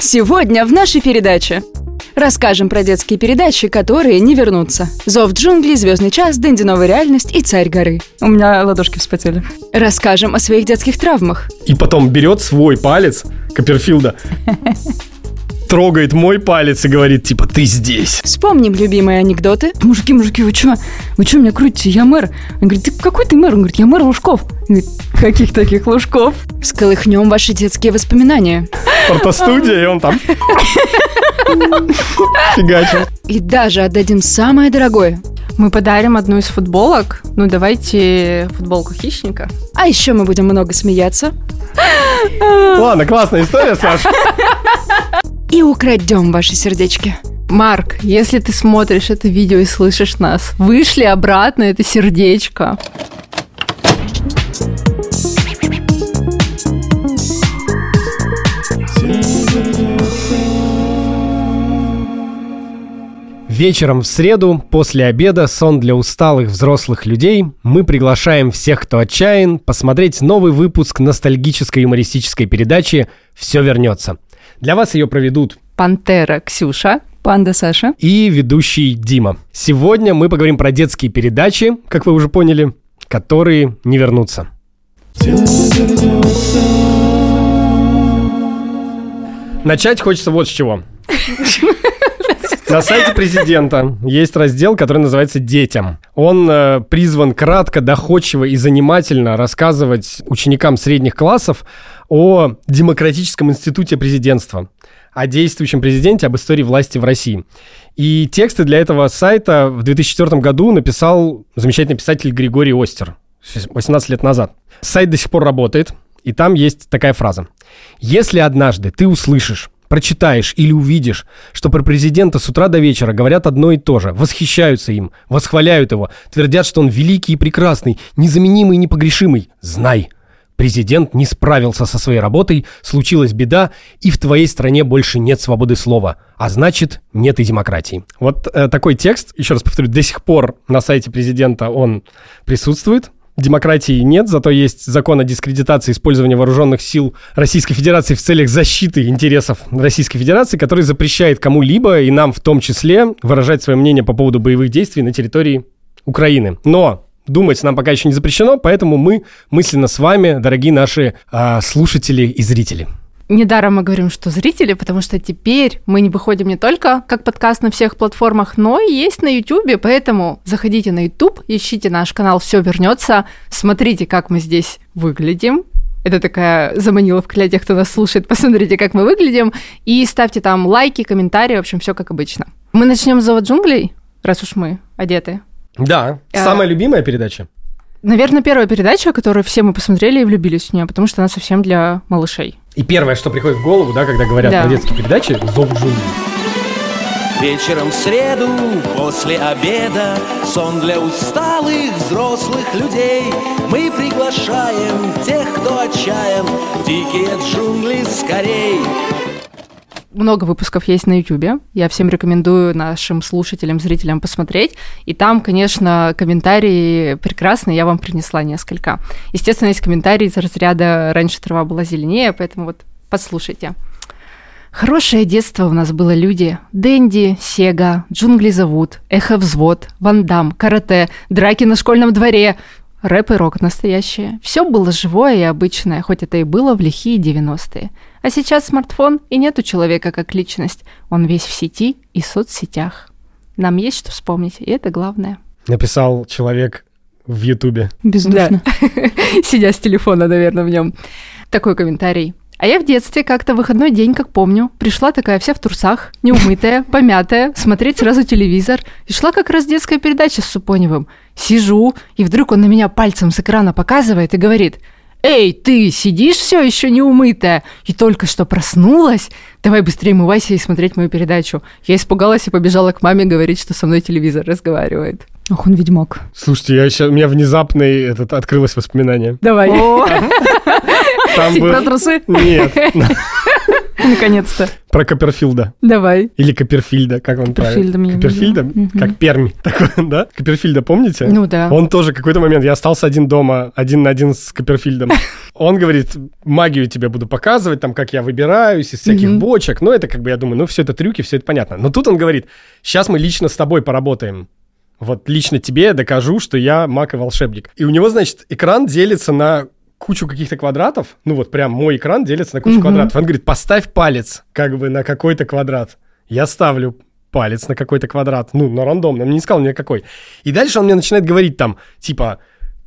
Сегодня в нашей передаче Расскажем про детские передачи, которые не вернутся. Зов джунглей, Звездный час, Дэнди Новая реальность и Царь горы. У меня ладошки вспотели. Расскажем о своих детских травмах. И потом берет свой палец Копперфилда, трогает мой палец и говорит, типа, ты здесь. Вспомним любимые анекдоты. Мужики, мужики, вы что? Вы что меня крутите? Я мэр. Он говорит, ты какой ты мэр? Он говорит, я мэр Лужков. Он говорит, каких таких Лужков? Всколыхнем ваши детские воспоминания. Фотостудия, и он там фигачил. И даже отдадим самое дорогое. Мы подарим одну из футболок. Ну, давайте футболку хищника. А еще мы будем много смеяться. Ладно, классная история, Саш. И украдем ваши сердечки. Марк, если ты смотришь это видео и слышишь нас, вышли обратно это сердечко. Вечером в среду, после обеда, сон для усталых взрослых людей, мы приглашаем всех, кто отчаян, посмотреть новый выпуск ностальгической юмористической передачи «Все вернется». Для вас ее проведут Пантера Ксюша. Панда Саша. и ведущий Дима. Сегодня мы поговорим про детские передачи, как вы уже поняли, которые не вернутся. Начать хочется вот с чего. На сайте президента есть раздел, который называется «Детям». Он э, призван кратко, доходчиво и занимательно рассказывать ученикам средних классов о демократическом институте президентства, о действующем президенте, об истории власти в России. И тексты для этого сайта в 2004 году написал замечательный писатель Григорий Остер, 18 лет назад. Сайт до сих пор работает, и там есть такая фраза. «Если однажды ты услышишь, прочитаешь или увидишь, что про президента с утра до вечера говорят одно и то же, восхищаются им, восхваляют его, твердят, что он великий и прекрасный, незаменимый и непогрешимый, знай, президент не справился со своей работой, случилась беда, и в твоей стране больше нет свободы слова, а значит, нет и демократии. Вот э, такой текст, еще раз повторю, до сих пор на сайте президента он присутствует, Демократии нет, зато есть закон о дискредитации использования вооруженных сил Российской Федерации в целях защиты интересов Российской Федерации, который запрещает кому-либо, и нам в том числе, выражать свое мнение по поводу боевых действий на территории Украины. Но думать нам пока еще не запрещено, поэтому мы мысленно с вами, дорогие наши а, слушатели и зрители. Недаром мы говорим, что зрители, потому что теперь мы не выходим не только как подкаст на всех платформах, но и есть на Ютубе, поэтому заходите на Ютуб, ищите наш канал «Все вернется», смотрите, как мы здесь выглядим, это такая заманиловка для тех, кто нас слушает. Посмотрите, как мы выглядим. И ставьте там лайки, комментарии. В общем, все как обычно. Мы начнем с «Зова джунглей», раз уж мы одеты. Да, А. самая любимая передача. Наверное, первая передача, которую все мы посмотрели и влюбились в нее, потому что она совсем для малышей. И первое, что приходит в голову, да, когда говорят Да. про детские передачи, «Зов джунглей». Вечером в среду, после обеда, сон для усталых взрослых людей. Мы приглашаем тех, кто отчаян, дикие джунгли скорей. Много выпусков есть на Ютубе. Я всем рекомендую нашим слушателям, зрителям посмотреть. И там, конечно, комментарии прекрасные. Я вам принесла несколько. Естественно, есть комментарии из разряда «Раньше трава была зеленее», поэтому вот послушайте. Хорошее детство у нас было люди. Дэнди, Сега, Джунгли зовут, Эхо взвод, Ван Дам, карате, драки на школьном дворе, рэп и рок настоящее. Все было живое и обычное, хоть это и было в лихие 90-е. А сейчас смартфон, и нету человека как личность. Он весь в сети и соцсетях. Нам есть что вспомнить, и это главное. Написал человек в Ютубе. Бездушно. Сидя с телефона, наверное, в нем. Такой комментарий. А я в детстве как-то в выходной день, как помню, пришла такая вся в трусах, неумытая, помятая, смотреть сразу телевизор. И шла как раз детская передача с Супоневым. Сижу, и вдруг он на меня пальцем с экрана показывает и говорит, «Эй, ты сидишь все еще неумытая и только что проснулась? Давай быстрее умывайся и смотреть мою передачу». Я испугалась и побежала к маме говорить, что со мной телевизор разговаривает. Ох, он ведьмак. Слушайте, я щас- у меня внезапный этот, открылось воспоминание. Давай. Там был- Про трусы? Нет. Наконец-то. Про Копперфилда. Давай. Или Копперфильда, как он правильно? меня Копперфильда? Мгм. Как Пермь. Такой, да? Копперфильда помните? Ну да. Он тоже какой-то момент, я остался один дома, один на один с Копперфильдом. Он говорит, магию тебе буду показывать, там, как я выбираюсь из всяких Мгм. бочек. Ну, это как бы, я думаю, ну, все это трюки, все это понятно. Но тут он говорит, сейчас мы лично с тобой поработаем. Вот лично тебе я докажу, что я маг и волшебник. И у него, значит, экран делится на кучу каких-то квадратов. Ну, вот прям мой экран делится на кучу Мгм. квадратов. Он говорит, поставь палец как бы на какой-то квадрат. Я ставлю палец на какой-то квадрат. Ну, на рандомном, не сказал ни какой. И дальше он мне начинает говорить там, типа,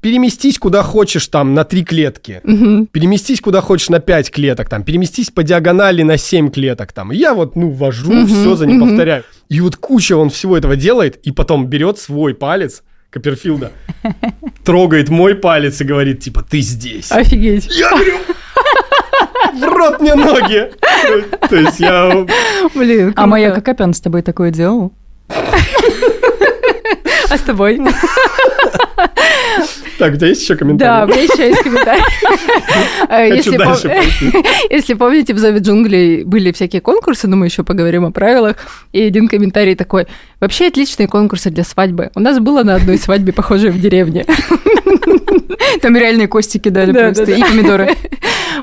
переместись куда хочешь там на три клетки. Мгм. Переместись куда хочешь на 5 клеток, там, переместись по диагонали на 7 клеток, там. И я вот, ну, вожу, Мгм, все за ним мгм. повторяю. И вот куча он всего этого делает, и потом берет свой палец Копперфилда, трогает мой палец и говорит, типа, ты здесь. Офигеть. Я говорю, в рот мне ноги. То есть я... Блин, А моя. Кокопян с тобой такое делал? А с тобой? Так, у тебя есть еще Да, у комментарий? меня еще есть комментарий. Э, Если помните, в «Зове джунглей» были всякие конкурсы, но мы еще поговорим о правилах. И один комментарий такой. Вообще отличные конкурсы для свадьбы. У нас было на одной свадьбе, похожей в деревне. Там реальные кости кидали Да, просто, и помидоры.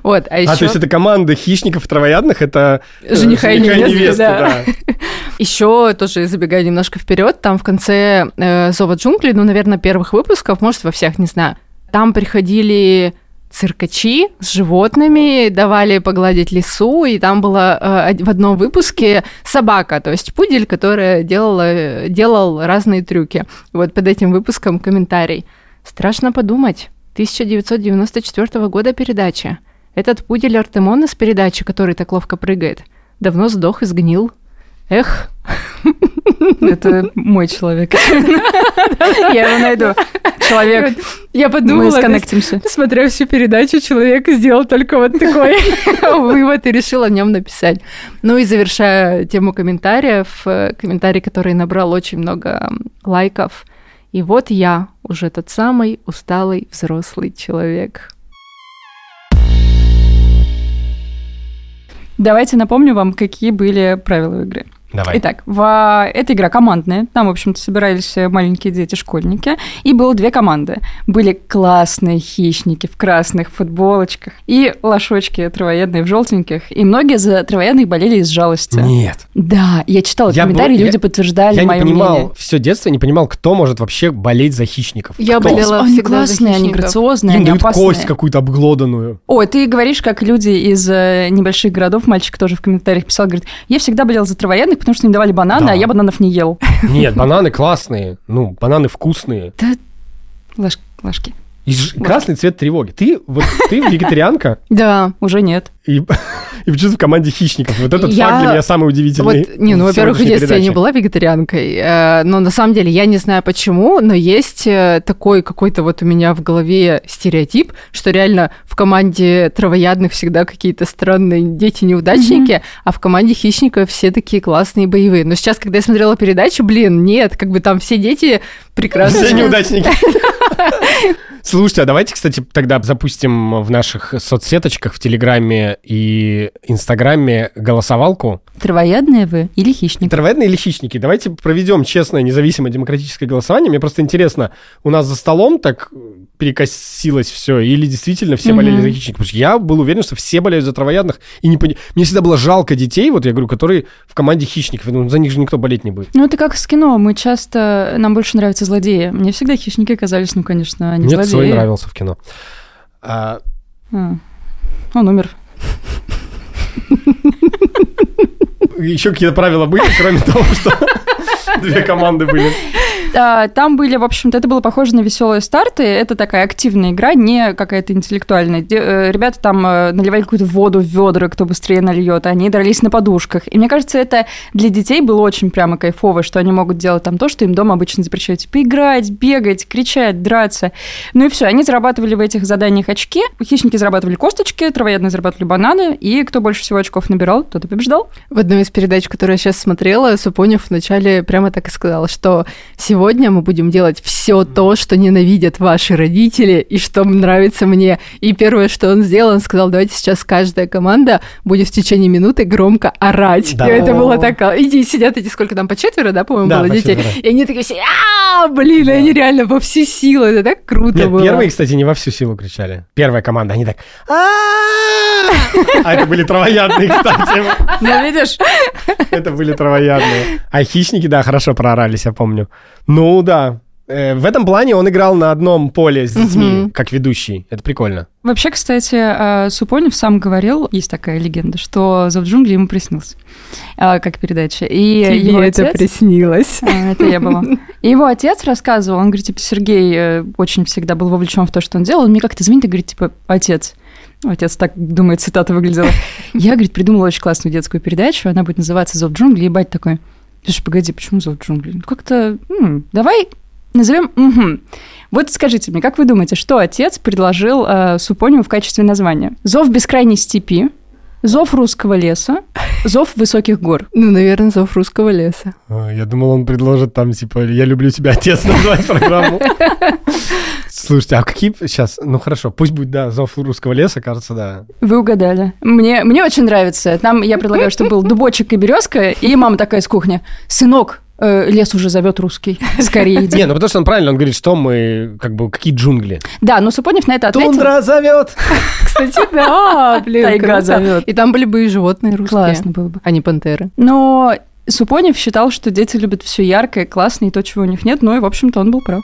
Вот, а А, то есть еще... это команда хищников травоядных, это... э, Жениха и невесты, невесты, да. Еще тоже забегая немножко вперед, там в конце э, Зова джунглей, ну, наверное, первых выпусков, может, во всех, не знаю, там приходили циркачи с животными, давали погладить лису, и там была э, в одном выпуске собака, то есть пудель, которая делала, делал разные трюки. Вот под этим выпуском комментарий. Страшно подумать. 1994 года передача. Этот пудель Артемон из передачи, который так ловко прыгает, давно сдох и сгнил. Эх, Это мой человек. Я его найду. Человек. я Мы подумала, есть, сконнектимся. смотря всю передачу, человек сделал только вот такой вывод и решил о нем написать. Ну и завершая тему комментариев, э, комментарий, который набрал очень много лайков. И вот я, уже тот самый усталый взрослый человек. Давайте напомню вам, какие были правила игры. Давай. Итак, в... эта игра командная. Там, в общем-то, собирались э, маленькие дети-школьники. И было две команды. Были классные хищники в красных футболочках и лошочки травоядные в желтеньких. И многие за травоядных болели из жалости. Нет. Да, я читала Я комментарии, был- люди я- подтверждали Я не мое понимал, мнение. все детство не понимал, кто может вообще болеть за хищников. Я Кто? болела Они всегда за классные, они хищников. грациозные, Им они дают опасные. кость какую-то обглоданную. Ой, ты говоришь, как люди из э, небольших городов, мальчик тоже в комментариях писал, говорит, я всегда болел за травоядных, потому что им давали бананы, Да. а я бананов не ел. Нет, бананы классные. Ну, бананы вкусные. Ложь- Ложки. И красный цвет тревоги. Ты вот ты вегетарианка Да, Уже нет. и, и почему в команде хищников. Вот этот Я- факт для меня самый удивительный. Вот, не, ну, во-первых, в детстве я не была вегетарианкой, э, но на самом деле я не знаю почему, но есть э, такой какой-то вот у меня в голове стереотип, что реально в команде травоядных всегда какие-то странные дети-неудачники, а в команде хищников все такие классные и боевые. Но сейчас, когда я смотрела передачу, блин, нет, как бы там все дети прекрасные. Все неудачники. Слушайте, а давайте, кстати, тогда запустим в наших соцсеточках, в Телеграме и Инстаграме голосовалку. Травоядные вы или хищник? Травоядные или хищники? Давайте проведем честное, независимое демократическое голосование. Мне просто интересно, у нас за столом так перекосилось все, или действительно все болели Мгм. за хищников? Потому что я был уверен, что все болеют за травоядных, и не пони- мне всегда было жалко детей, вот я говорю, которые в команде хищников. Думаю, за них же никто болеть не будет. Ну, это как с кино. Мы часто... Нам больше нравятся злодеи. Мне всегда хищники казались, ну, конечно, они Мне злодеи. Свой нравился в кино. А. Он умер. еще какие-то правила были, кроме того, что две команды были. А, Там были, в общем-то, это было похоже на веселые старты. Это такая активная игра, не какая-то интеллектуальная. Э, Ребята там э, наливали какую-то воду в ведра, кто быстрее нальет. Они дрались на подушках. И мне кажется, это для детей было очень прямо кайфово, что они могут делать там то, что им дома обычно запрещают. Типа играть, бегать, кричать, драться. Ну и все. Они зарабатывали в этих заданиях очки. Хищники зарабатывали косточки, травоядные зарабатывали бананы. И кто больше всего очков набирал, тот и побеждал. В одной из передач, которую я сейчас смотрела, Супонев вначале прямо так и сказал, что сегодня сегодня мы будем делать все то, что ненавидят ваши родители и что нравится мне. И первое, что он сделал, он сказал, давайте сейчас каждая команда будет в течение минуты громко орать. Да. И это было так... И сидят эти сколько там, по четверо, да, по-моему, Да, было по детей? четверо. И они такие все, а блин, и они реально во всю силу. Это так круто Нет, было. первые, кстати, не во всю силу кричали. Первая команда, они так... А это были травоядные, кстати. Ну, видишь? Это были травоядные. А хищники, да, хорошо проорались, я помню. Ну, да. Э, В этом плане он играл на одном поле с детьми, как ведущий. Это прикольно. Вообще, кстати, э, Супонев сам говорил, есть такая легенда, что «Зов джунглей» ему приснился, э, как передача. И Тебе его это отец- приснилось. А, Это я была. И его отец рассказывал, он говорит, типа, Сергей очень всегда был вовлечен в то, что он делал. Он мне как-то звонит и говорит, типа, отец, Отец так, думает, цитата выглядела. Я, говорит, придумала очень классную детскую передачу, она будет называться «Зов джунглей», и бать такой, слушай, погоди, почему «Зов джунглей»? Ну, как-то, м, давай назовем «Мгм». Вот скажите мне, как вы думаете, что отец предложил э, Супоневу в качестве названия? «Зов бескрайней степи», «Зов русского леса», «Зов высоких гор». Ну, наверное, зов русского леса. А, Я думал, он предложит там, типа, «Я люблю тебя, отец», назвать программу. Слушайте, а какие сейчас... Ну, хорошо, пусть будет, да, «Зов русского леса», кажется, да. Вы угадали. Мне, мне очень нравится. Там я предлагаю, чтобы был дубочек и березка, и мама такая с кухни. Сынок, лес уже зовет русский. Скорее иди. Не, ну потому что он правильно, он говорит, что мы, как бы, какие джунгли. Да, но Супонев на это ответил. Тундра зовет! Кстати, да, блин, Тайга зовет. И там были бы и животные русские. Классно было бы. А не пантеры. Но Супонев считал, что дети любят все яркое, классное и то, чего у них нет. Ну и, в общем-то, он был прав.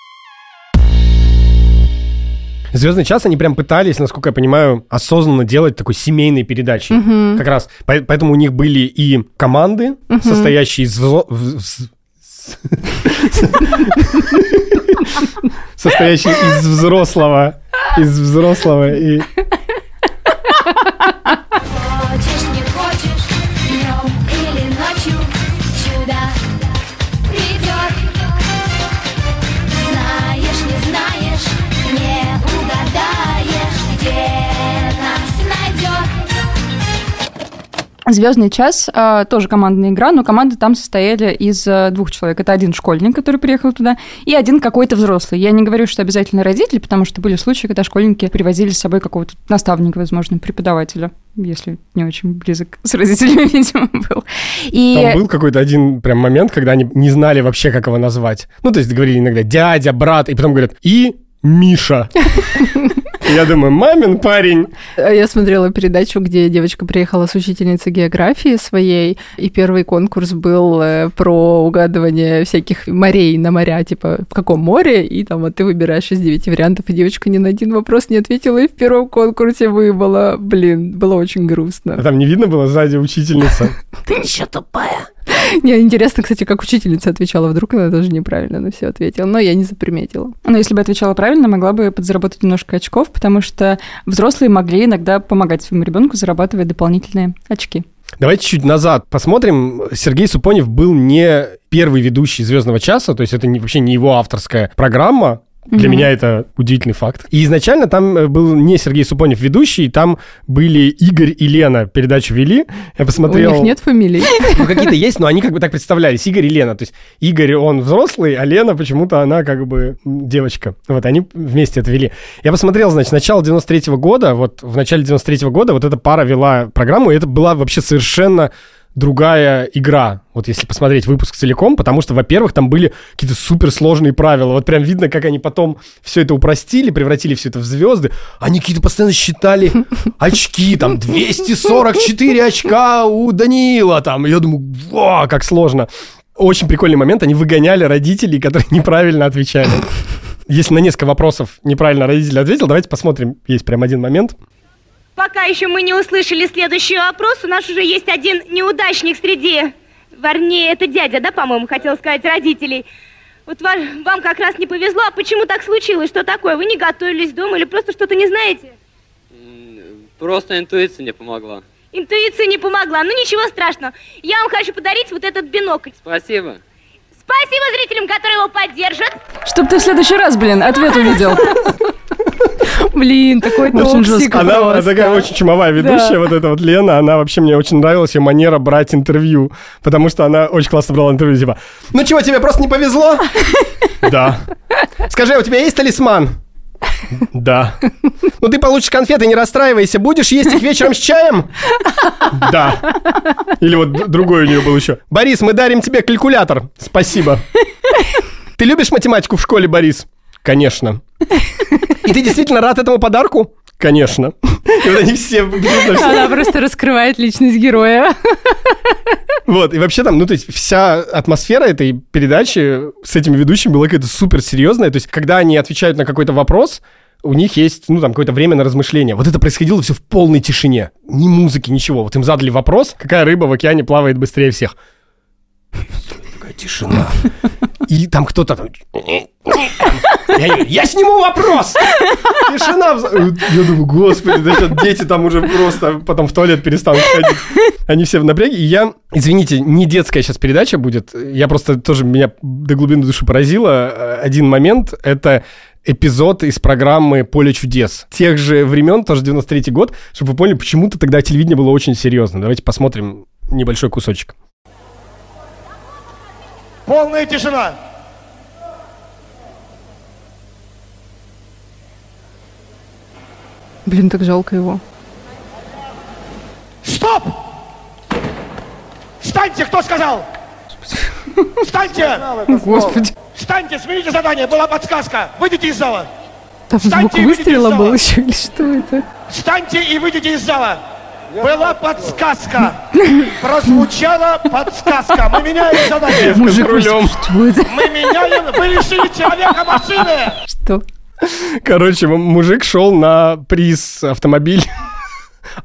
Звездный час они прям пытались, насколько я понимаю, осознанно делать такой семейной передачей. Мгм. Как раз. По- Поэтому у них были и команды, состоящие из взло- состоящие из взрослого, из взрослого и Звездный час а, тоже командная игра, но команды там состояли из а, двух человек. Это один школьник, который приехал туда, и один какой-то взрослый. Я не говорю, что обязательно родители, потому что были случаи, когда школьники привозили с собой какого-то наставника, возможно, преподавателя, если не очень близок с родителями, видимо, был. И там был какой-то один прям момент, когда они не знали вообще, как его назвать. Ну, то есть говорили иногда дядя, брат, и потом говорят и Миша. Я думаю, мамин парень. А Я смотрела передачу, где девочка приехала с учительницей географии своей, и первый конкурс был э, про угадывание всяких морей на моря, типа в каком море, и там вот ты выбираешь из девяти вариантов, и девочка ни на один вопрос не ответила, и в первом конкурсе выбыла. Блин, было очень А грустно. там не видно было сзади учительница. Мне интересно, кстати, как учительница отвечала, вдруг она даже неправильно на все ответила, но я не заприметила. Но если бы отвечала правильно, могла бы подзаработать немножко очков, потому что взрослые могли иногда помогать своему ребенку, зарабатывая дополнительные очки. Давайте чуть назад посмотрим. Сергей Супонев был не первый ведущий «Звездного часа», то есть это не, вообще не его авторская программа. Для Мгм. меня это удивительный факт. И изначально там э, был не Сергей Супонев ведущий, там были Игорь и Лена передачу вели. Я посмотрел... У них нет фамилий. Ну, какие-то есть, но они как бы так представлялись. Игорь и Лена. То есть Игорь, он взрослый, а Лена почему-то она как бы девочка. Вот они вместе это вели. Я посмотрел, значит, начало 93 года, вот в начале 93 года вот эта пара вела программу, и это была вообще совершенно другая игра, вот если посмотреть выпуск целиком, потому что, во-первых, там были какие-то суперсложные правила. Вот прям видно, как они потом все это упростили, превратили все это в звезды. Они какие-то постоянно считали очки, там 244 очка у Данила, там. Я думаю, во, как сложно. Очень прикольный момент, они выгоняли родителей, которые неправильно отвечали. Если на несколько вопросов неправильно родитель ответил, давайте посмотрим. Есть прям один момент. Пока еще мы не услышали следующий вопрос, у нас уже есть один неудачник среди... Вернее, это дядя, да, по-моему, хотел сказать, родителей. Вот ва- вам как раз не повезло, а почему так случилось? Что такое? Вы не готовились дома или просто что-то не знаете? Просто интуиция не помогла. Интуиция не помогла. Ну ничего страшного. Я вам хочу подарить вот этот бинокль. Спасибо. Спасибо зрителям, которые его поддержат. Чтоб ты в следующий раз, блин, ответ увидел. Блин, такой toxic. Она просто. такая очень чумовая ведущая, Да. вот эта вот Лена, она вообще мне очень нравилась, ее манера брать интервью, потому что она очень классно брала интервью, типа, ну чего, тебе просто не повезло? Да. Скажи, а у тебя есть талисман? Да. Ну ты получишь конфеты, не расстраивайся, будешь есть их вечером с чаем? Да. Или вот другой у нее был еще. Борис, мы дарим тебе калькулятор. Спасибо. Ты любишь математику в школе, Борис? Конечно. И ты действительно рад этому подарку? Конечно. И вот они все. Она просто раскрывает личность героя. Вот, и вообще там, ну, то есть вся атмосфера этой передачи с этими ведущими была какая-то супер серьезная. То есть, когда они отвечают на какой-то вопрос, у них есть, ну, там, какое-то время на размышление. Вот это происходило все в полной тишине. Ни музыки, ничего. Вот им задали вопрос, какая рыба в океане плавает быстрее всех. Такая тишина. И там кто-то там... Я, я сниму вопрос! Тишина. Я думаю, господи, да сейчас дети там уже просто потом в туалет перестанут ходить. Они все в напряге. И я, извините, не детская сейчас передача будет. Я просто тоже меня до глубины души поразило. Э, Один момент — это эпизод из программы «Поле чудес». Тех же времен, тоже 93-й год, чтобы вы поняли, почему-то тогда телевидение было очень серьезно. Давайте посмотрим небольшой кусочек. Полная тишина. Блин, так жалко его. Стоп! Встаньте, кто сказал? Встаньте! Господи. Встаньте, смените задание, была подсказка. Выйдите из зала. Там звук Встаньте выйдите выстрела был еще, или что это? Встаньте и выйдите из зала. Была подсказка. Прозвучала подсказка. Мы меняем. Девка с рулем. Что это? Мы меняем. Вы лишили человека машины. Что? Короче, мужик шел на приз автомобиль.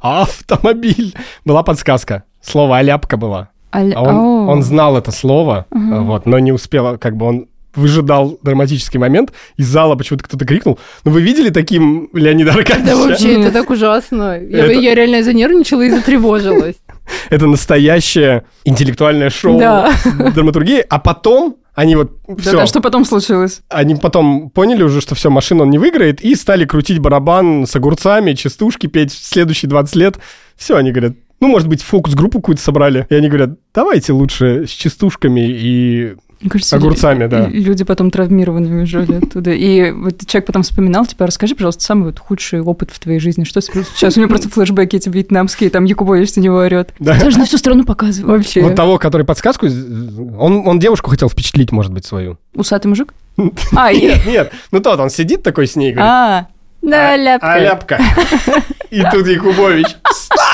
Автомобиль. Была подсказка. Слово «аляпка» была. Аль- А он, он знал это слово, вот, но не успел, как бы он выжидал драматический момент, из зала почему-то кто-то крикнул. Ну, вы видели таким Леонида Аркадьевича? Да вообще, это так ужасно. Я, Это- я реально занервничала и затревожилась. Это настоящее интеллектуальное шоу Да. с драматургией, а потом они вот все, Да, что потом случилось? они потом поняли уже, что все, машину он не выиграет, и стали крутить барабан с огурцами, частушки петь в следующие 20 лет. Все, они говорят, ну, может быть, фокус-группу какую-то собрали. И они говорят, давайте лучше с частушками и Мне кажется, Огурцами, да. Люди потом травмированные уезжали оттуда. И вот человек потом вспоминал, типа, расскажи, пожалуйста, самый вот худший опыт в твоей жизни. Что сейчас? У него просто флешбеки эти вьетнамские, там Якубович на него орет. Да. Даже на всю страну показывают. Вообще. Вот того, который подсказку... Он, он девушку хотел впечатлить, может быть, свою. Усатый мужик? А, Нет, нет. Ну тот, он сидит такой с ней и говорит, а, Да, ляпка. а ляпка. И тут Якубович, встань!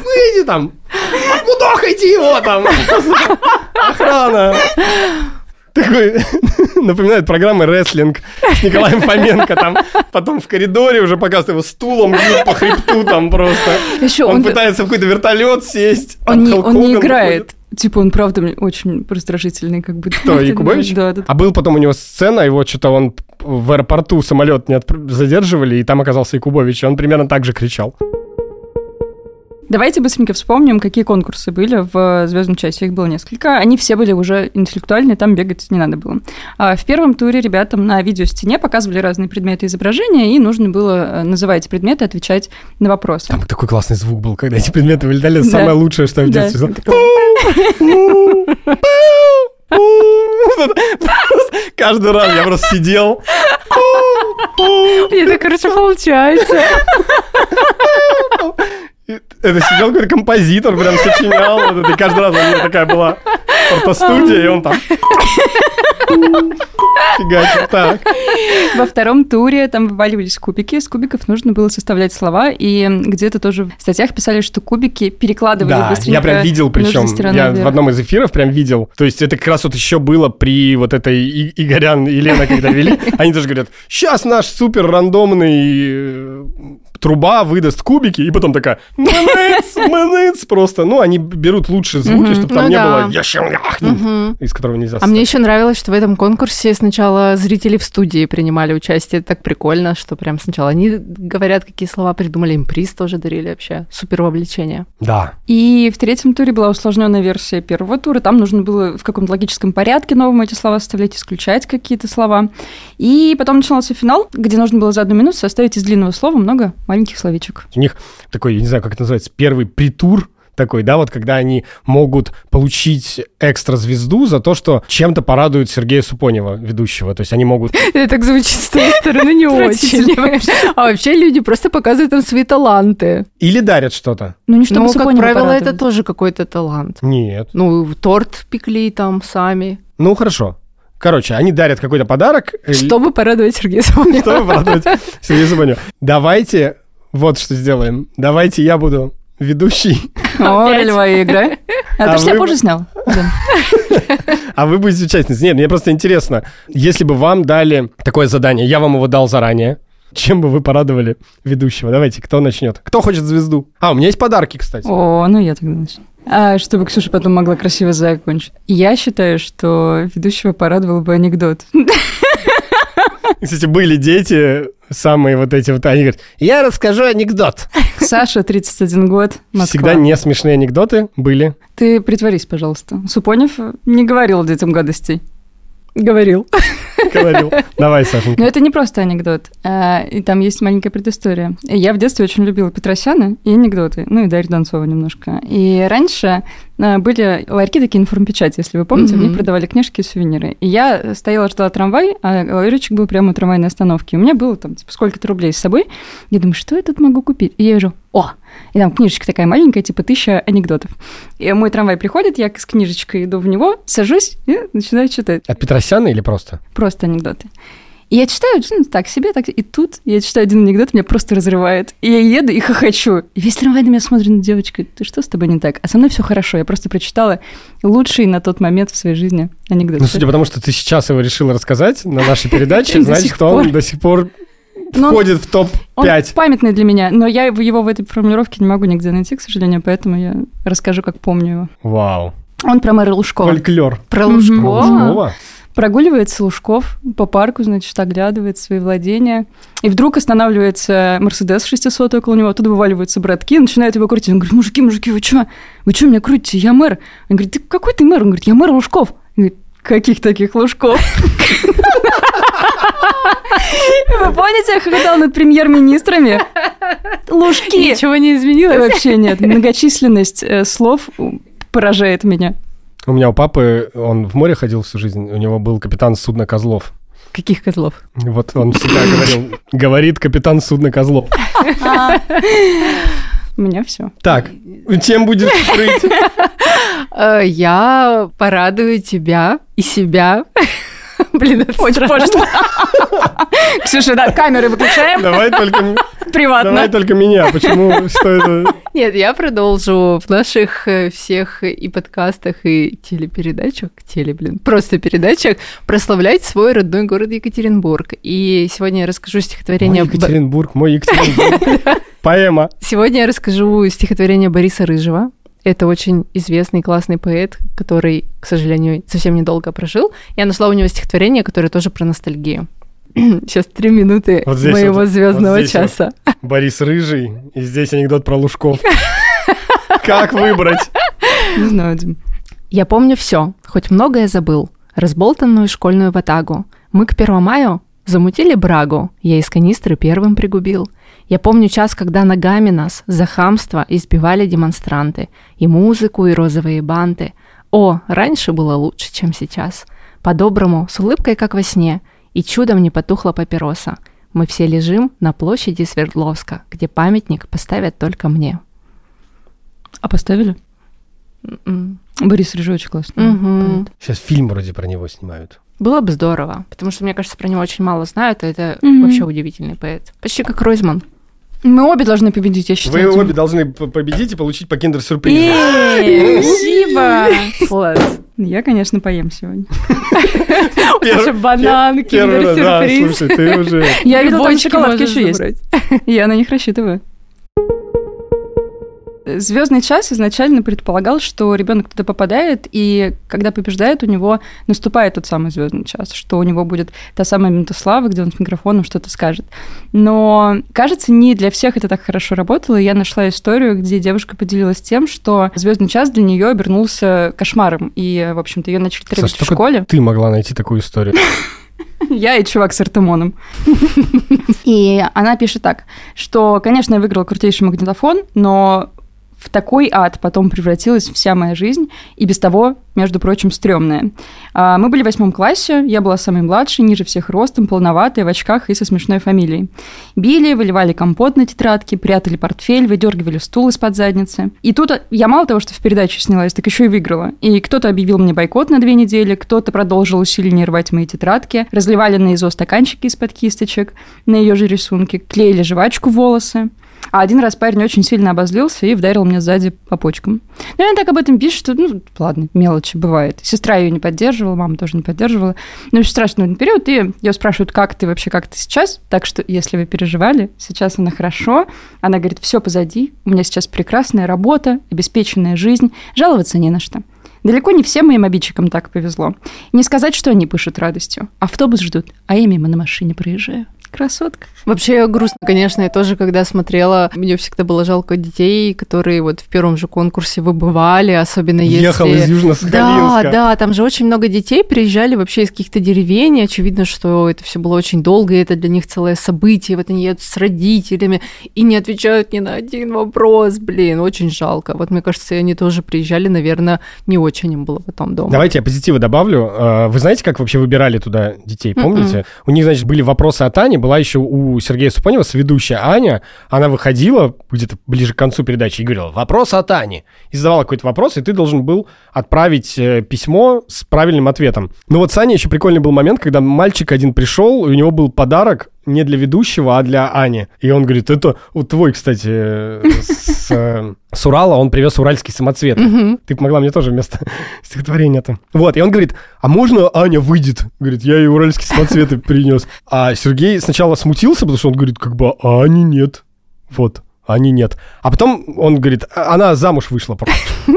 Выйди там! Отмудохайте его там! Охрана! Такой, напоминает программы «Рестлинг» с Николаем Фоменко там. Потом в коридоре уже показывают его стулом по хребту там просто. еще Он, он, пытается в какой-то вертолет сесть. он, там не, он не играет. Типа он, правда, очень раздражительный, как бы. Кто, Якубович? Да, да. А был потом у него сцена, его что-то он в аэропорту самолет не задерживали, и там оказался Якубович, и он примерно так же кричал. Давайте быстренько вспомним, какие конкурсы были в «Звездном часе». Их было несколько. Они все были уже интеллектуальные, там бегать не надо было. А В первом туре ребятам на видеостене показывали разные предметы изображения, и нужно было э, называть предметы, отвечать на вопросы. Там такой классный звук был, когда эти предметы вылетали. Да. самое лучшее, что я в Да, детстве просто Каждый раз я просто сидел. Это, короче, получается. Это сидел какой-то композитор, прям сочинял. Вот это, и каждый раз у него такая была фотостудия, и он там... Фигачил. Так. Во втором туре там вываливались кубики. С кубиков нужно было составлять слова, и где-то тоже в статьях писали, что кубики перекладывали Да, быстренько я прям видел, причем, я вверх. в одном из эфиров прям видел. То есть это как раз вот еще было при вот этой И- Игорян и Лена, когда вели. Они тоже говорят, сейчас наш супер рандомный труба выдаст кубики, и потом такая, мэнэц, мэнэц, просто. Ну, они берут лучшие звуки, чтобы там Ну не да. было из которого нельзя А мне еще нравилось, что в этом конкурсе сначала зрители в студии принимали участие. Это так прикольно, что прям сначала они говорят, какие слова придумали, им приз тоже дарили вообще. Супер вовлечение. Да. И в третьем туре была усложненная версия первого тура. Там нужно было в каком-то логическом порядке новым эти слова составлять, исключать какие-то слова. И потом начинался финал, где нужно было за одну минуту составить из длинного слова много маленьких словечек. У них такой, я не знаю, как это называется, первый притур такой, да, вот когда они могут получить экстра звезду за то, что чем-то порадуют Сергея Супонева, ведущего. То есть они могут... Это так звучит с твоей стороны не очень. А вообще люди просто показывают там свои таланты. Или дарят что-то. Ну, не чтобы Ну, как правило, это тоже какой-то талант. Нет. Ну, торт пекли там сами. Ну, хорошо. Короче, они дарят какой-то подарок. э, Чтобы порадовать Сергея Супонева. Чтобы порадовать Сергея Супонева. Давайте вот что сделаем. Давайте я буду ведущий, О, ролевая игра. А, А ты шляпу вы- уже снял? А вы будете участницей. Нет, мне просто интересно, если бы вам дали такое задание, я вам его дал заранее, чем бы вы порадовали ведущего? Давайте, кто начнет? Кто хочет звезду? А, у меня есть подарки, кстати. О, ну я тогда начну. А, чтобы Ксюша потом могла красиво закончить. Я считаю, что ведущего порадовал бы анекдот. Кстати, были дети, самые вот эти вот, они говорят, я расскажу анекдот. Саша, 31 год, Москва. Всегда не смешные анекдоты были. Ты притворись, пожалуйста. Супонев не говорил детям гадостей. Говорил. Говорил. Давай, Сашенька. Но это не просто анекдот. а, И там есть маленькая предыстория. Я в детстве очень любила Петросяна и анекдоты. Ну и Дарью Донцова немножко. И раньше а, были ларьки такие информпечати, если вы помните, в них продавали книжки и сувениры. И я стояла, ждала трамвай, а ларечек был прямо у трамвайной остановки. У меня было там типа сколько-то рублей с собой. Я думаю, что я тут могу купить? И я вижу, о, и там книжечка такая маленькая, типа тысяча анекдотов. И мой трамвай приходит, я с книжечкой иду в него, сажусь и начинаю читать. От Петросяна или просто? Просто анекдоты. И я читаю, ну, так себе, так И тут я читаю один анекдот, меня просто разрывает. И я еду и хохочу. И весь трамвай на меня смотрит, на девочка, ты что с тобой не так? А со мной все хорошо. Я просто прочитала лучший на тот момент в своей жизни анекдот. Ну, судя по тому, что ты сейчас его решила рассказать на нашей передаче, значит, он до сих пор Но он- входит в Он топ-5. памятный для меня, но я его в этой формулировке не могу нигде найти, к сожалению, поэтому я расскажу, как помню его. Вау. Он про мэра Лужкова. Фольклор. Про. Лужкова. Лужкова? Прогуливается Лужков по парку, значит, оглядывает свои владения. И вдруг останавливается Мерседес 600 около него, оттуда вываливаются братки, начинают его крутить. Он говорит, мужики, мужики, вы что? Вы что меня крутите? Я мэр. Он говорит, ты какой ты мэр? Он говорит, я мэр Лужков. Он говорит, каких таких Лужков? Вы помните, я хохотал над премьер-министрами? Лужки. Ничего не изменилось. Вообще нет. Многочисленность э, слов поражает меня. У меня у папы, он в море ходил всю жизнь, у него был капитан судна Козлов. Каких козлов? Вот он всегда говорил, говорит капитан судна Козлов. У меня все. Так, чем будет крыть? Э, Я порадую тебя и себя. Блин, это Очень странно. пошло. Ксюша, да, камеры выключаем. Давай только, Приватно. давай только меня. Почему? Что это? Нет, я продолжу в наших э, всех и подкастах, и телепередачах, теле, блин, просто передачах прославлять свой родной город Екатеринбург. И сегодня я расскажу Мой стихотворение... Бо- Екатеринбург, мой Екатеринбург. Поэма. Сегодня я расскажу стихотворение Бориса Рыжего. Это очень известный классный поэт, который, к сожалению, совсем недолго прожил. Я нашла у него стихотворение, которое тоже про ностальгию. Сейчас три минуты Вот моего вот, звездного вот здесь вот. часа. Борис Рыжий. И здесь анекдот про Лужков. Как выбрать? Не знаю, Дим. Я помню все, хоть многое забыл. Разболтанную школьную ватагу. Мы к Первомаю замутили брагу. Я из канистры первым пригубил. Я помню час, когда ногами нас за хамство избивали демонстранты. И музыку, и розовые банты. О, раньше было лучше, чем сейчас. По-доброму, с улыбкой, как во сне. И чудом не потухла папироса. Мы все лежим на площади Свердловска, где памятник поставят только мне. А поставили? М. Борис Рыжий очень классный. Мгм. Сейчас фильм вроде про него снимают. Было бы здорово, потому что, мне кажется, про него очень мало знают, а это Мгм. вообще удивительный поэт. Почти как Ройзман. Мы обе должны победить, я Вы считаю. обе должны победить и получить по киндер-сюрпризу. Спасибо. Класс. Я, конечно, поем сегодня. Банан, слушай, ты уже... Я видела, там шоколадки еще есть. Я на них рассчитываю. Звездный час изначально предполагал, что ребенок туда попадает, и когда побеждает, у него наступает тот самый звездный час, что у него будет та самая минута славы, где он с микрофоном что-то скажет. Но, кажется, не для всех это так хорошо работало. Я нашла историю, где девушка поделилась тем, что звездный час для нее обернулся кошмаром, и, в общем-то, ее начали требовать Саш, в школе. ты могла найти такую историю. Я и чувак с Артемоном. И она пишет так, что, конечно, я выиграла крутейший магнитофон, но в такой ад потом превратилась вся моя жизнь, и без того, между прочим, стрёмная. А, Мы были в восьмом классе, я была самой младшей, ниже всех ростом, полноватой, в очках и со смешной фамилией. Били, выливали компот на тетрадки, прятали портфель, выдергивали стул из-под задницы. И тут я мало того, что в передаче снялась, так еще и выиграла. И кто-то объявил мне бойкот на две недели, кто-то продолжил усиленнее рвать мои тетрадки, разливали на ИЗО стаканчики из-под кисточек, на ее же рисунки, клеили жвачку в волосы. А один раз парень очень сильно обозлился и вдарил меня сзади по почкам. Ну, и она так об этом пишет, что, ну, ладно, мелочи бывает. Сестра ее не поддерживала, мама тоже не поддерживала. Ну, очень страшный период, и ее спрашивают, как ты вообще, как ты сейчас? Так что, если вы переживали, сейчас она хорошо. Она говорит, все позади, у меня сейчас прекрасная работа, обеспеченная жизнь, жаловаться не на что. Далеко не всем моим обидчикам так повезло. Не сказать, что они пышут радостью. Автобус ждут, а я мимо на машине проезжаю. Красотка. Вообще грустно, конечно, я тоже, когда смотрела, мне всегда было жалко детей, которые вот в первом же конкурсе выбывали, особенно если... Ехал из Южно-Сахалинска. Да, да, там же очень много детей приезжали вообще из каких-то деревень, и очевидно, что это все было очень долго, и это для них целое событие, вот они едут с родителями и не отвечают ни на один вопрос, блин, очень жалко. Вот мне кажется, они тоже приезжали, наверное, не очень им было потом дома. Давайте я позитива добавлю. Э, Вы знаете, как вообще выбирали туда детей? Помните? У них, значит, были вопросы от Ани. Была еще у Сергея Супонева соведущая Аня. Она выходила где-то ближе к концу передачи и говорила «Вопрос от Ани». И задавала какой-то вопрос, и ты должен был отправить э, письмо с правильным ответом. Ну вот с Аней еще прикольный был момент, когда мальчик один пришел, и у него был подарок не для ведущего, а для Ани. И он говорит, это вот твой, кстати, э, с, э, с Урала, он привез уральский самоцвет. Ты бы могла мне тоже вместо стихотворения-то. Вот, и он говорит, а можно Аня выйдет? Говорит, я ей уральские самоцветы принес. А Сергей сначала смутился, потому что он говорит, как бы, а Ани нет. Вот, Ани нет. А потом он говорит, «А- она замуж вышла просто.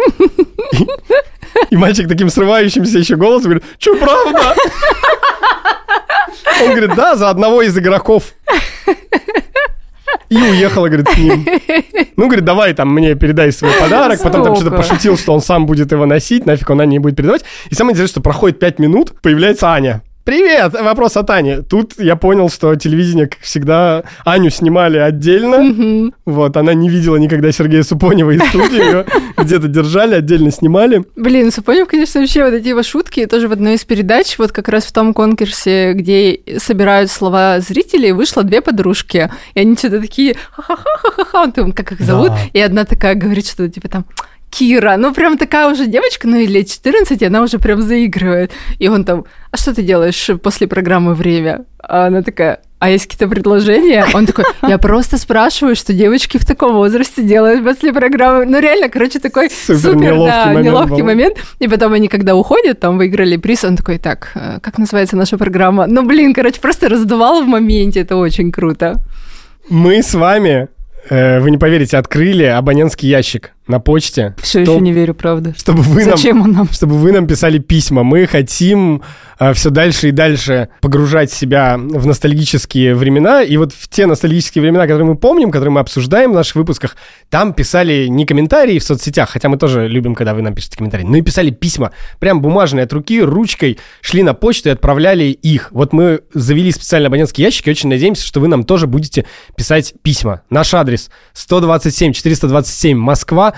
И- И мальчик таким срывающимся еще голосом говорит, что, правда? Он говорит, да, за одного из игроков. И уехала, говорит, с ним. Ну, говорит, давай там мне передай свой подарок. Потом там что-то пошутил, что он сам будет его носить, нафиг он Ане не будет передавать. И самое интересное, что проходит 5 минут, появляется Аня. Привет! Вопрос от Ани. Тут я понял, что телевидение, как всегда, Аню снимали отдельно. Вот, она не видела никогда Сергея Супонева из студии. Ее где-то держали, отдельно снимали. Блин, Супонев, конечно, вообще вот эти его шутки, тоже в одной из передач, вот как раз в том конкурсе, где собирают слова зрителей, вышло две подружки, и они что-то такие ха-ха-ха-ха-ха, он там, как их зовут, Да. и одна такая говорит что-то типа там Кира, ну прям такая уже девочка, ну и лет 14, и она уже прям заигрывает. И он там, а что ты делаешь после программы «Время»? А она такая, а есть какие-то предложения? Он такой, я просто спрашиваю, что девочки в таком возрасте делают после программы. Ну реально, короче, такой Супер супер, неловкий да, момент неловкий был. момент. И потом они, когда уходят, там выиграли приз, он такой, так, э, как называется наша программа? Ну, блин, короче, просто раздувал в моменте, это очень круто. Мы с вами, э, вы не поверите, открыли абонентский ящик на почте. Все Чтоб- еще не верю, правда. Чтобы вы нам Зачем он нам? чтобы вы нам писали письма. Мы хотим все дальше и дальше погружать себя в ностальгические времена. И вот в те ностальгические времена, которые мы помним, которые мы обсуждаем в наших выпусках, там писали не комментарии в соцсетях, хотя мы тоже любим, когда вы нам пишете комментарии, но и писали письма. Прям бумажные от руки, ручкой, шли на почту и отправляли их. Вот мы завели специальный абонентский ящик и очень надеемся, что вы нам тоже будете писать письма. Наш адрес 127 427 Москва,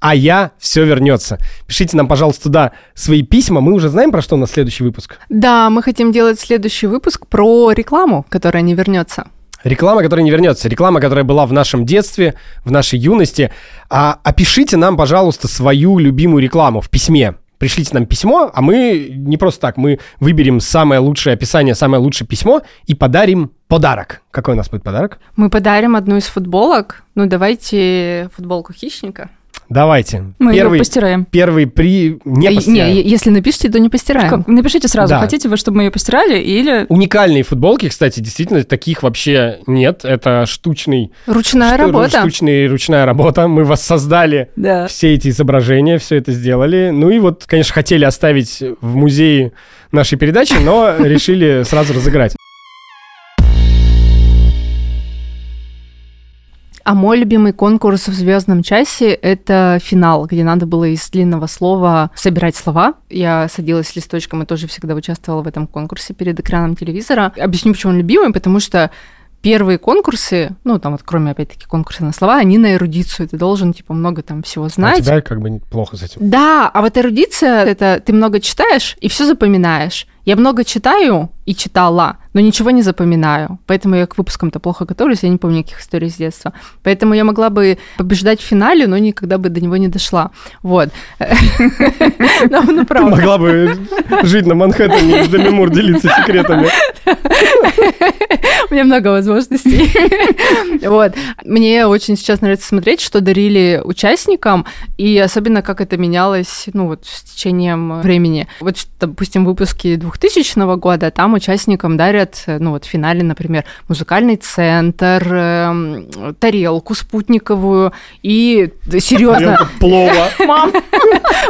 а я все вернется. Пишите нам, пожалуйста, туда свои письма. Мы уже знаем, про что у нас следующий выпуск. Да, мы хотим делать следующий выпуск про рекламу, которая не вернется. Реклама, которая не вернется. Реклама, которая была в нашем детстве, в нашей юности. А, опишите нам, пожалуйста, свою любимую рекламу в письме. Пришлите нам письмо, а мы не просто так, мы выберем самое лучшее описание, самое лучшее письмо и подарим подарок. Какой у нас будет подарок? Мы подарим одну из футболок. Ну, давайте футболку хищника. Давайте. Мы первый, ее постираем. первый при... Не Э, постираем. Не, если напишите, то не постираем. Как? Напишите сразу, Да. хотите вы, чтобы мы ее постирали, или... Уникальные футболки, кстати, действительно, таких вообще нет. Это штучный... Ручная шту- работа. Штучная ручная работа. Мы воссоздали Да. все эти изображения, все это сделали. Ну и вот, конечно, хотели оставить в музее нашей передачи, но решили сразу разыграть. А мой любимый конкурс в звездном часе это финал, где надо было из длинного слова собирать слова. Я садилась с листочком и тоже всегда участвовала в этом конкурсе перед экраном телевизора. Объясню, почему он любимый, потому что первые конкурсы, ну, там вот кроме, опять-таки, конкурса на слова, они на эрудицию. Ты должен, типа, много там всего У знать. тебя как бы плохо с этим. Да, а вот эрудиция это ты много читаешь и все запоминаешь. Я много читаю и читала, но ничего не запоминаю. Поэтому я к выпускам-то плохо готовлюсь, я не помню никаких историй с детства. Поэтому я могла бы побеждать в финале, но никогда бы до него не дошла. Вот. Ну, ну, могла бы жить на Манхэттене и с Деми Мур делиться секретами. У меня много возможностей. Вот. Мне очень сейчас нравится смотреть, что дарили участникам, и особенно как это менялось, ну, вот с течением времени. Вот, допустим, выпуски 2000 года, там участникам дарят, ну, вот в финале, например, музыкальный центр, эм, тарелку спутниковую и серьезно. Тарелка Плова. Мам,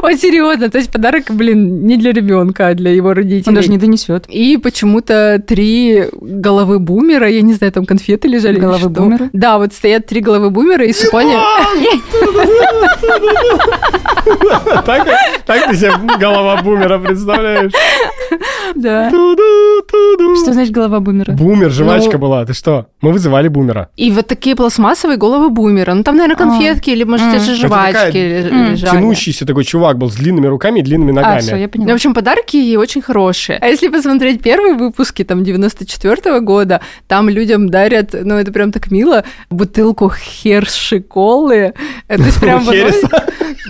вот серьезно, то есть подарок, блин, не для ребенка, а для его родителей. Он даже не донесет. И почему-то три головы бумера, я не знаю, там конфеты лежали. Головы бумера? Да, вот стоят три головы бумера, и Супоня... Так ты себе голова бумера представляешь? Да. Что значит голова бумера? Бумер, жвачка Ну- была. Ты что? Мы вызывали бумера. И вот такие пластмассовые головы бумера. Ну, там, наверное, конфетки или, может, те же жвачки Тянущийся такой чувак был с длинными руками и длинными А, все, ногами. я Ну, в поняла. общем, подарки очень хорошие. А если посмотреть первые выпуски, там, 94 года, там людям дарят, ну, это прям так мило, бутылку херши колы. Э, То есть прям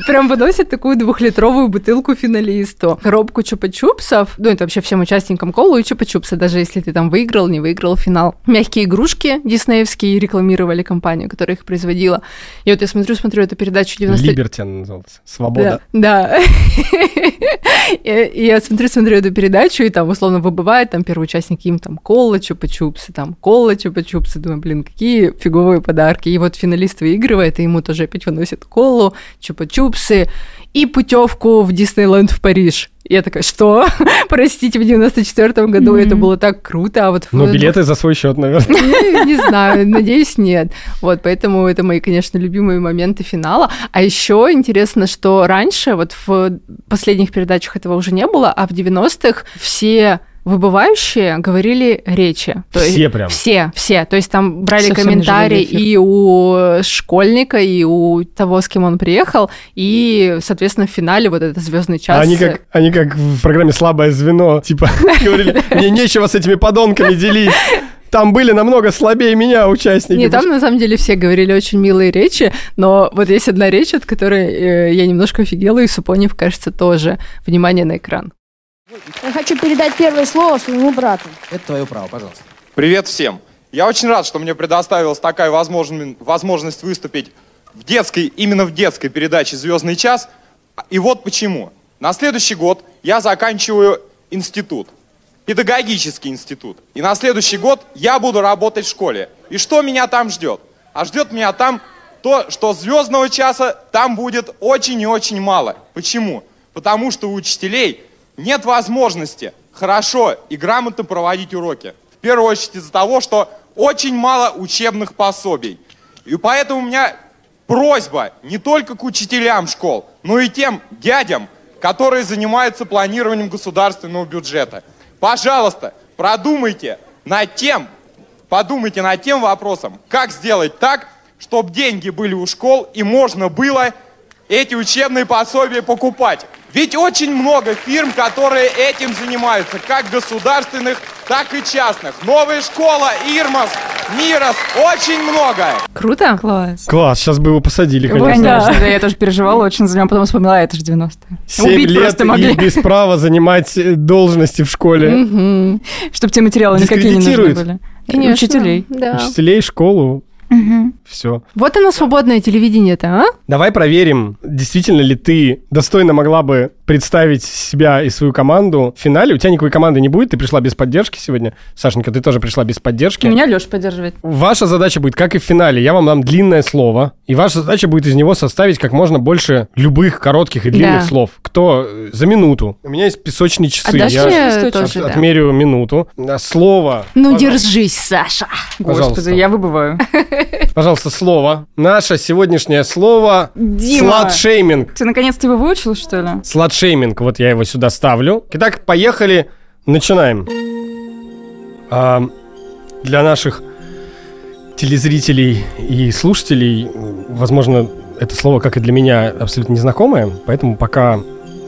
прям выносят такую двухлитровую бутылку финалисту. Коробку чупа-чупсов, ну, это вообще всем участникам колу и чупа-чупсы, даже если ты там выиграл, не выиграл финал. Мягкие игрушки диснеевские рекламировали компанию, которая их производила. И вот я смотрю, смотрю эту передачу 90... Либерти она называлась. Свобода. Да. я смотрю, смотрю эту передачу, и там условно выбывает там первый участник, им там кола, чупа-чупсы, там кола, чупа-чупсы. Думаю, блин, какие фиговые подарки. И вот финалист выигрывает, и ему тоже опять выносят колу, чупа-чупсы и путевку в Диснейленд в Париж. Я такая, что? Простите, в 94 году это было так круто, а вот Ну, билеты за свой счет, наверное. не знаю, надеюсь, нет. Вот, поэтому это мои, конечно, любимые моменты финала. А еще интересно, что раньше, вот в последних передачах этого уже не было, а в 90-х все выбывающие говорили речи. То есть- Все прям. Все, все. То есть там брали Совсем не комментарии и у школьника, и у того, с кем он приехал, и, соответственно, в финале вот этот звездный час. А Они как, они как в программе «Слабое звено», типа, говорили, мне нечего с этими подонками делить. Там были намного слабее меня участники. Нет, там на самом деле все говорили очень милые речи, но вот есть одна речь, от которой э, я немножко офигела, и Супонев, кажется, тоже. Внимание на экран. Я хочу передать первое слово своему брату. Это твое право, пожалуйста. Привет всем! Я очень рад, что мне предоставилась такая возможн- возможность выступить в детской, именно в детской передаче «Звездный час». И вот почему. На следующий год я заканчиваю институт, педагогический институт. И на следующий год я буду работать в школе. И что меня там ждет? А ждет меня там то, что звездного часа там будет очень и очень мало. Почему? Потому что у учителей нет возможности хорошо и грамотно проводить уроки. В первую очередь из-за того, что очень мало учебных пособий. И поэтому у меня просьба не только к учителям школ, но и тем дядям, которые занимаются планированием государственного бюджета. Пожалуйста, продумайте над тем, подумайте над тем вопросом, как сделать так, чтобы деньги были у школ и можно было эти учебные пособия покупать. Ведь очень много фирм, которые этим занимаются, как государственных, так и частных. Новая школа, Ирмас, Мирос, очень много. Круто? Класс. Класс, сейчас бы его посадили, конечно. Конечно, да, я тоже переживала очень за него, потом вспомнила, а, это же 90-е. Семь Убить лет просто и могли. без права занимать э, должности в школе. Чтобы те материалы никакие не нужны были. Конечно. Учителей. Да. Учителей, школу. Все. Вот оно свободное телевидение-то, а? Давай проверим, действительно ли ты достойно могла бы представить себя и свою команду в финале. У тебя никакой команды не будет, ты пришла без поддержки сегодня. Сашенька, ты тоже пришла без поддержки. Меня Леша поддерживает. Ваша задача будет, как и в финале, я вам дам длинное слово, и ваша задача будет из него составить как можно больше любых коротких и длинных Да. слов. Кто э, за минуту? У меня есть песочные часы. Отдашь я мне от- тоже, да? отмерю минуту. А, Слово. Ну, Пожалуйста. держись, Саша. Пожалуйста. Господи, я выбываю. Пожалуйста, слово. Наше сегодняшнее слово Дима. сладшейминг. Ты наконец-то его выучил, что ли? Сладшейминг. Вот я его сюда ставлю. Итак, поехали. Начинаем. А, для наших телезрителей и слушателей, возможно, это слово, как и для меня, абсолютно незнакомое. Поэтому пока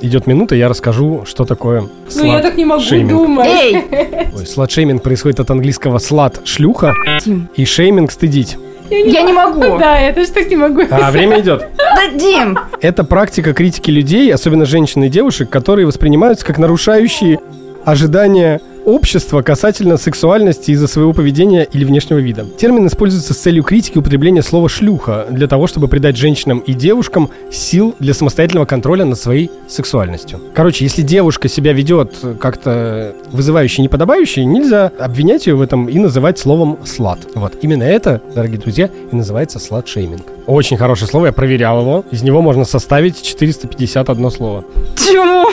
идет минута, я расскажу, что такое Ну, я так не могу сладшейминг. думать. Эй! Ой, Сладшейминг происходит от английского слад – шлюха Дим. и шейминг – стыдить. Я не могу. Да, я тоже так не могу. А время идет. Да, Дим! Это практика критики людей, особенно женщин и девушек, которые воспринимаются как нарушающие ожидания общества касательно сексуальности из-за своего поведения или внешнего вида. Термин используется с целью критики употребления слова «шлюха» для того, чтобы придать женщинам и девушкам сил для самостоятельного контроля над своей сексуальностью. Короче, если девушка себя ведет как-то вызывающе неподобающе, нельзя обвинять ее в этом и называть словом «слад». Вот, именно это, дорогие друзья, и называется слад-шейминг. Очень хорошее слово, я проверял его. Из него можно составить 451 слово. Чему?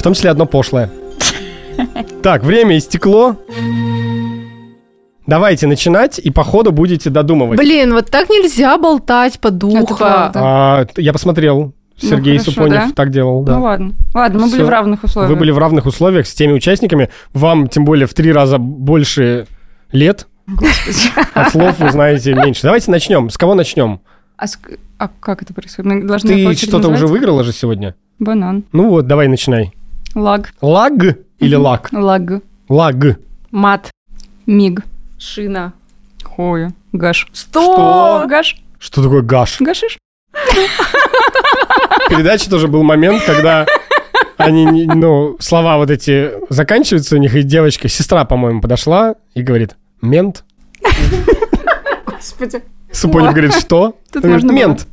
В том числе одно пошлое. Так, время истекло. Давайте начинать, и по ходу будете додумывать. Блин, вот так нельзя болтать по духу. А, я посмотрел. Сергей хорошо, Супонев да? так делал, да. Ну ладно. Ладно, мы были Всё. в равных условиях. Вы были в равных условиях с теми участниками. Вам, тем более, в три раза больше лет. От слов вы знаете меньше. Давайте начнем. С кого начнем? А, ск- а как это происходит? Мы должны Ты что-то уже выиграла же сегодня? Банан. Ну вот, давай начинай. Лаг. Лаг или лак? Лаг. Лаг. Мат. Миг. Шина. Хуя. Гаш. Что? Гаш. Что такое гаш? Гашиш? В передаче тоже был момент, когда они, ну, слова вот эти заканчиваются у них, и девочка, сестра, по-моему, подошла и говорит, мент. Господи. Супонев говорит, что? Тут Он говорит, можно было. мент.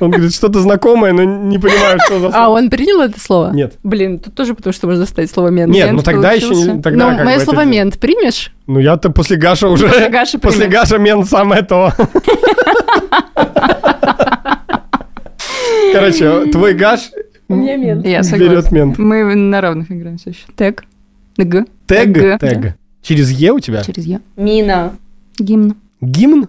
Он говорит, что-то знакомое, но не понимаю, что за А слово. он принял это слово? Нет. Блин, тут тоже потому что можно ставить слово мент. Нет, Мент ну тогда еще получился. не... Тогда Ну, мое бы это слово дело. мент примешь? Ну я-то после Гаша уже... После Гаши После. Гаша мент самое то. Короче, твой Гаш мент. Я берет мент. Мы на равных играем все еще. Тег. Г. Тег? Тег. Через Е у тебя? Через Я. Мина. Гимн. Гимн?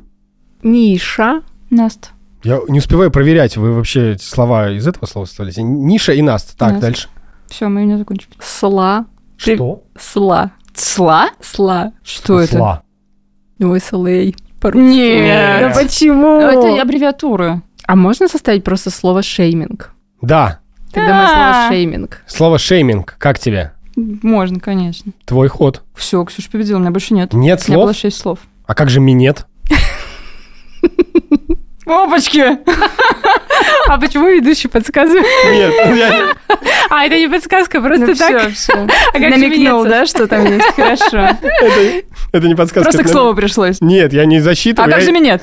Ниша. Наст. Я не успеваю проверять, вы вообще эти слова из этого слова составляете. Ниша и Наст. Так, Наст. дальше. Все, мы не закончили. Сла. Ты- Что? Сла. Сла? Сла. Что это? Сла. Ой, слей. По-русски. Нет. Да почему? Это аббревиатура. А можно составить просто слово шейминг? Да. Тогда мое слово шейминг. Слово шейминг. Как тебе? Можно, конечно. Твой ход. Все, Ксюша победила, у меня больше нет. Нет У меня было слов? шесть слов. А как же минет? Опачки! А почему ведущий подсказывает? Нет, я- А, это не подсказка, просто Ну так. все, все. А Намекнул, да, что там есть? Хорошо. это, это не подсказка. Просто к слову пришлось. Нет, я не А засчитываю. как я- же?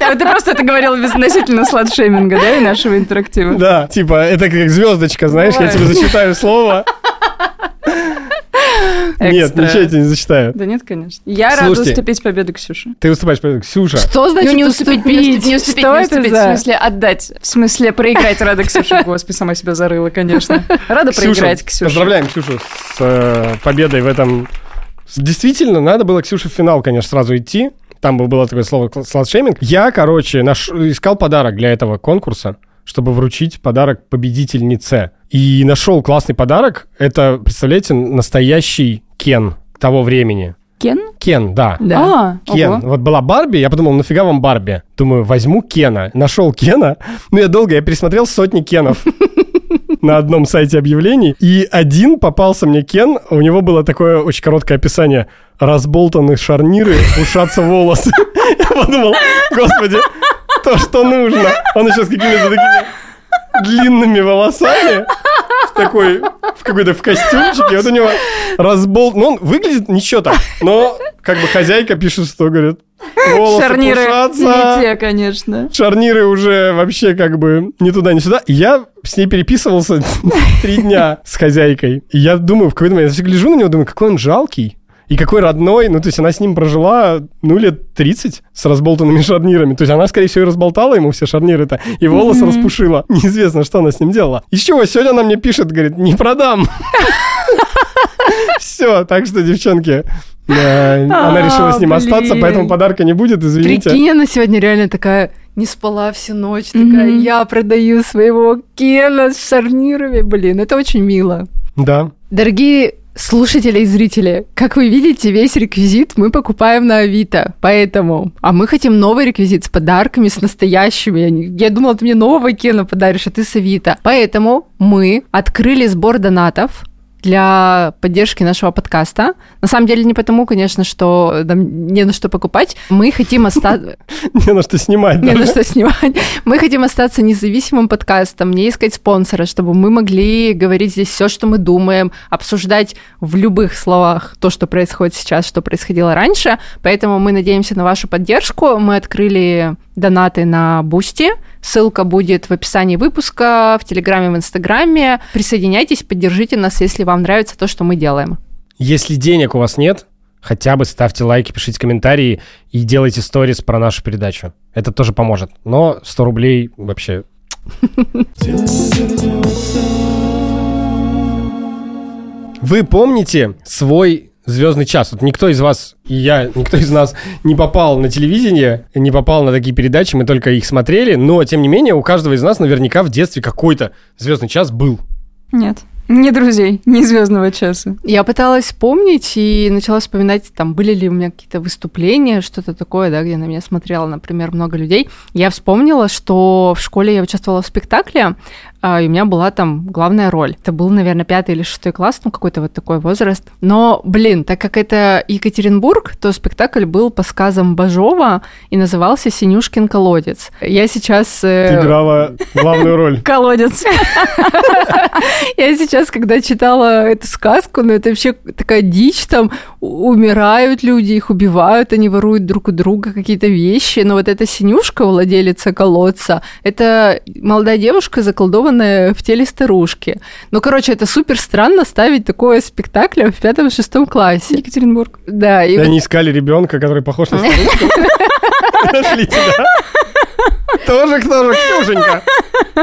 А Ты просто это говорил безотносительно сладшейминга, да, и нашего интерактива? Да, типа, это как звездочка, знаешь, я тебе засчитаю слово. Нет, ничего я тебе не засчитаю. Да нет, конечно. Я рада уступить победу Ксюше. Ты выступаешь перед Ксюша. Что значит ну, не уступить? не уступить, не уступить, в смысле отдать, в смысле проиграть рада Ксюше. Господи, сама себя зарыла, конечно. Рада Ксюша, проиграть, Ксюша. Поздравляем Ксюшу с э, победой в этом. Действительно, надо было Ксюше в финал, конечно, сразу идти. Там бы было такое слово сладшейминг. Я, короче, наш... искал подарок для этого конкурса, чтобы вручить подарок победительнице. И нашел классный подарок. Это, представляете, настоящий Кен того времени. Кен? Кен, да. Да. А, Кен. ого. Вот была Барби, я подумал, нафига вам Барби? Думаю, возьму Кена. Нашел Кена. Ну, я долго, я пересмотрел сотни Кенов на одном сайте объявлений. И один попался мне Кен. У него было такое очень короткое описание. Разболтаны шарниры, ушатся волосы. Я подумал, господи, то, что нужно. Он еще с какими-то такими длинными волосами, в такой, в какой-то в костюмчике, вот у него разболт, ну он выглядит ничего так, но Как бы хозяйка пишет, что, говорит, волосы Шарниры пушатся. не те, конечно. Шарниры уже вообще как бы ни туда, ни сюда. Я с ней переписывался три дня с хозяйкой. И я думаю, в какой-то момент, я гляжу на него, думаю, какой он жалкий. И какой родной, ну, то есть она с ним прожила, ну, лет 30 с разболтанными шарнирами. То есть она, скорее всего, и разболтала ему все шарниры-то, и волосы распушила. Неизвестно, что она с ним делала. Из чего? Сегодня она мне пишет, говорит, не продам. Все, так что, девчонки, э, она решила с ним А, остаться, поэтому подарка не будет, извините. Прикинь, она сегодня реально такая не спала всю ночь, такая, я продаю своего Кена с шарнирами. Блин, это очень мило. Да. Дорогие слушатели и зрители, как вы видите, весь реквизит мы покупаем на Авито, поэтому... А мы хотим новый реквизит с подарками, с настоящими. Я, думала, ты мне нового Кена подаришь, а ты с Авито. Поэтому мы открыли сбор донатов для поддержки нашего подкаста. На самом деле не потому, конечно, что нам не на что покупать. Мы хотим остаться... Не на что снимать. Не на что снимать. Мы хотим остаться независимым подкастом, не искать спонсора, чтобы мы могли говорить здесь все, что мы думаем, обсуждать в любых словах то, что происходит сейчас, что происходило раньше. Поэтому мы надеемся на вашу поддержку. Мы открыли донаты на Boosty. Ссылка будет в описании выпуска, в Телеграме, в Инстаграме. Присоединяйтесь, поддержите нас, если вам нравится то, что мы делаем. Если денег у вас нет, хотя бы ставьте лайки, пишите комментарии и делайте сторис про нашу передачу. Это тоже поможет. Но 100 рублей вообще... Вы помните свой звездный час? Вот никто из вас и я, никто из нас не попал на телевидение, не попал на такие передачи, мы только их смотрели, но тем не менее у каждого из нас наверняка в детстве какой-то звездный час был. Нет. Ни друзей, ни звездного часа. Я пыталась вспомнить и начала вспоминать, там, были ли у меня какие-то выступления, что-то такое, да, где на меня смотрело, например, много людей. Я вспомнила, что в школе я участвовала в спектакле, а, и у меня была там главная роль. Это был, наверное, пятый или шестой класс, ну, какой-то вот такой возраст. Но, блин, так как это Екатеринбург, то спектакль был по сказам Бажова и назывался «Синюшкин колодец». Я сейчас... э, Ты играла главную роль. Колодец. Я сейчас, когда читала эту сказку, ну это вообще такая дичь, там умирают люди, их убивают, они воруют друг у друга какие-то вещи, но вот эта синюшка, владелица колодца, это молодая девушка, заколдованная в теле старушки. Ну, короче, это супер странно ставить такое спектакль в пятом-шестом классе. Екатеринбург. Да, И они искали ребенка, который похож на старушку. Нашли тебя. Тоже кто же, Ксюшенька?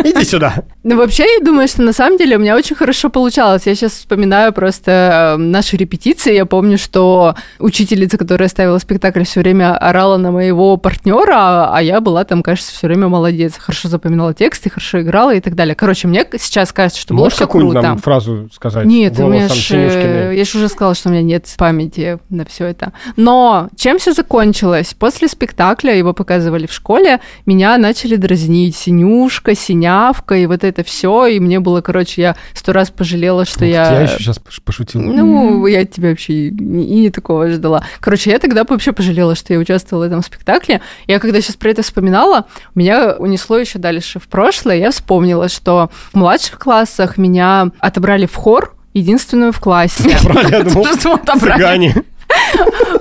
Иди сюда. Ну, вообще, я думаю, что на самом деле у меня очень хорошо получалось. Я сейчас вспоминаю просто э, наши репетиции. Я помню, что учительница, которая ставила спектакль, все время орала на моего партнера, а я была там, кажется, все время молодец. Хорошо запоминала тексты, хорошо играла и так далее. Короче, мне сейчас кажется, что было Можешь все какую-нибудь круто. нам фразу сказать? Нет, у меня ж, э, я же уже сказала, что у меня нет памяти на все это. Но чем все закончилось? После спектакля, его показывали в школе, меня начали дразнить синюшка, синявка и вот это все. И мне было, короче, я сто раз пожалела, что Вот я... Я еще сейчас пошутил. Ну, я от тебя вообще и не, такого ждала. Короче, я тогда вообще пожалела, что я участвовала в этом спектакле. Я когда сейчас про это вспоминала, меня унесло еще дальше в прошлое. Я вспомнила, что в младших классах меня отобрали в хор, единственную в классе. Брали, я думал, отобрали? цыгане.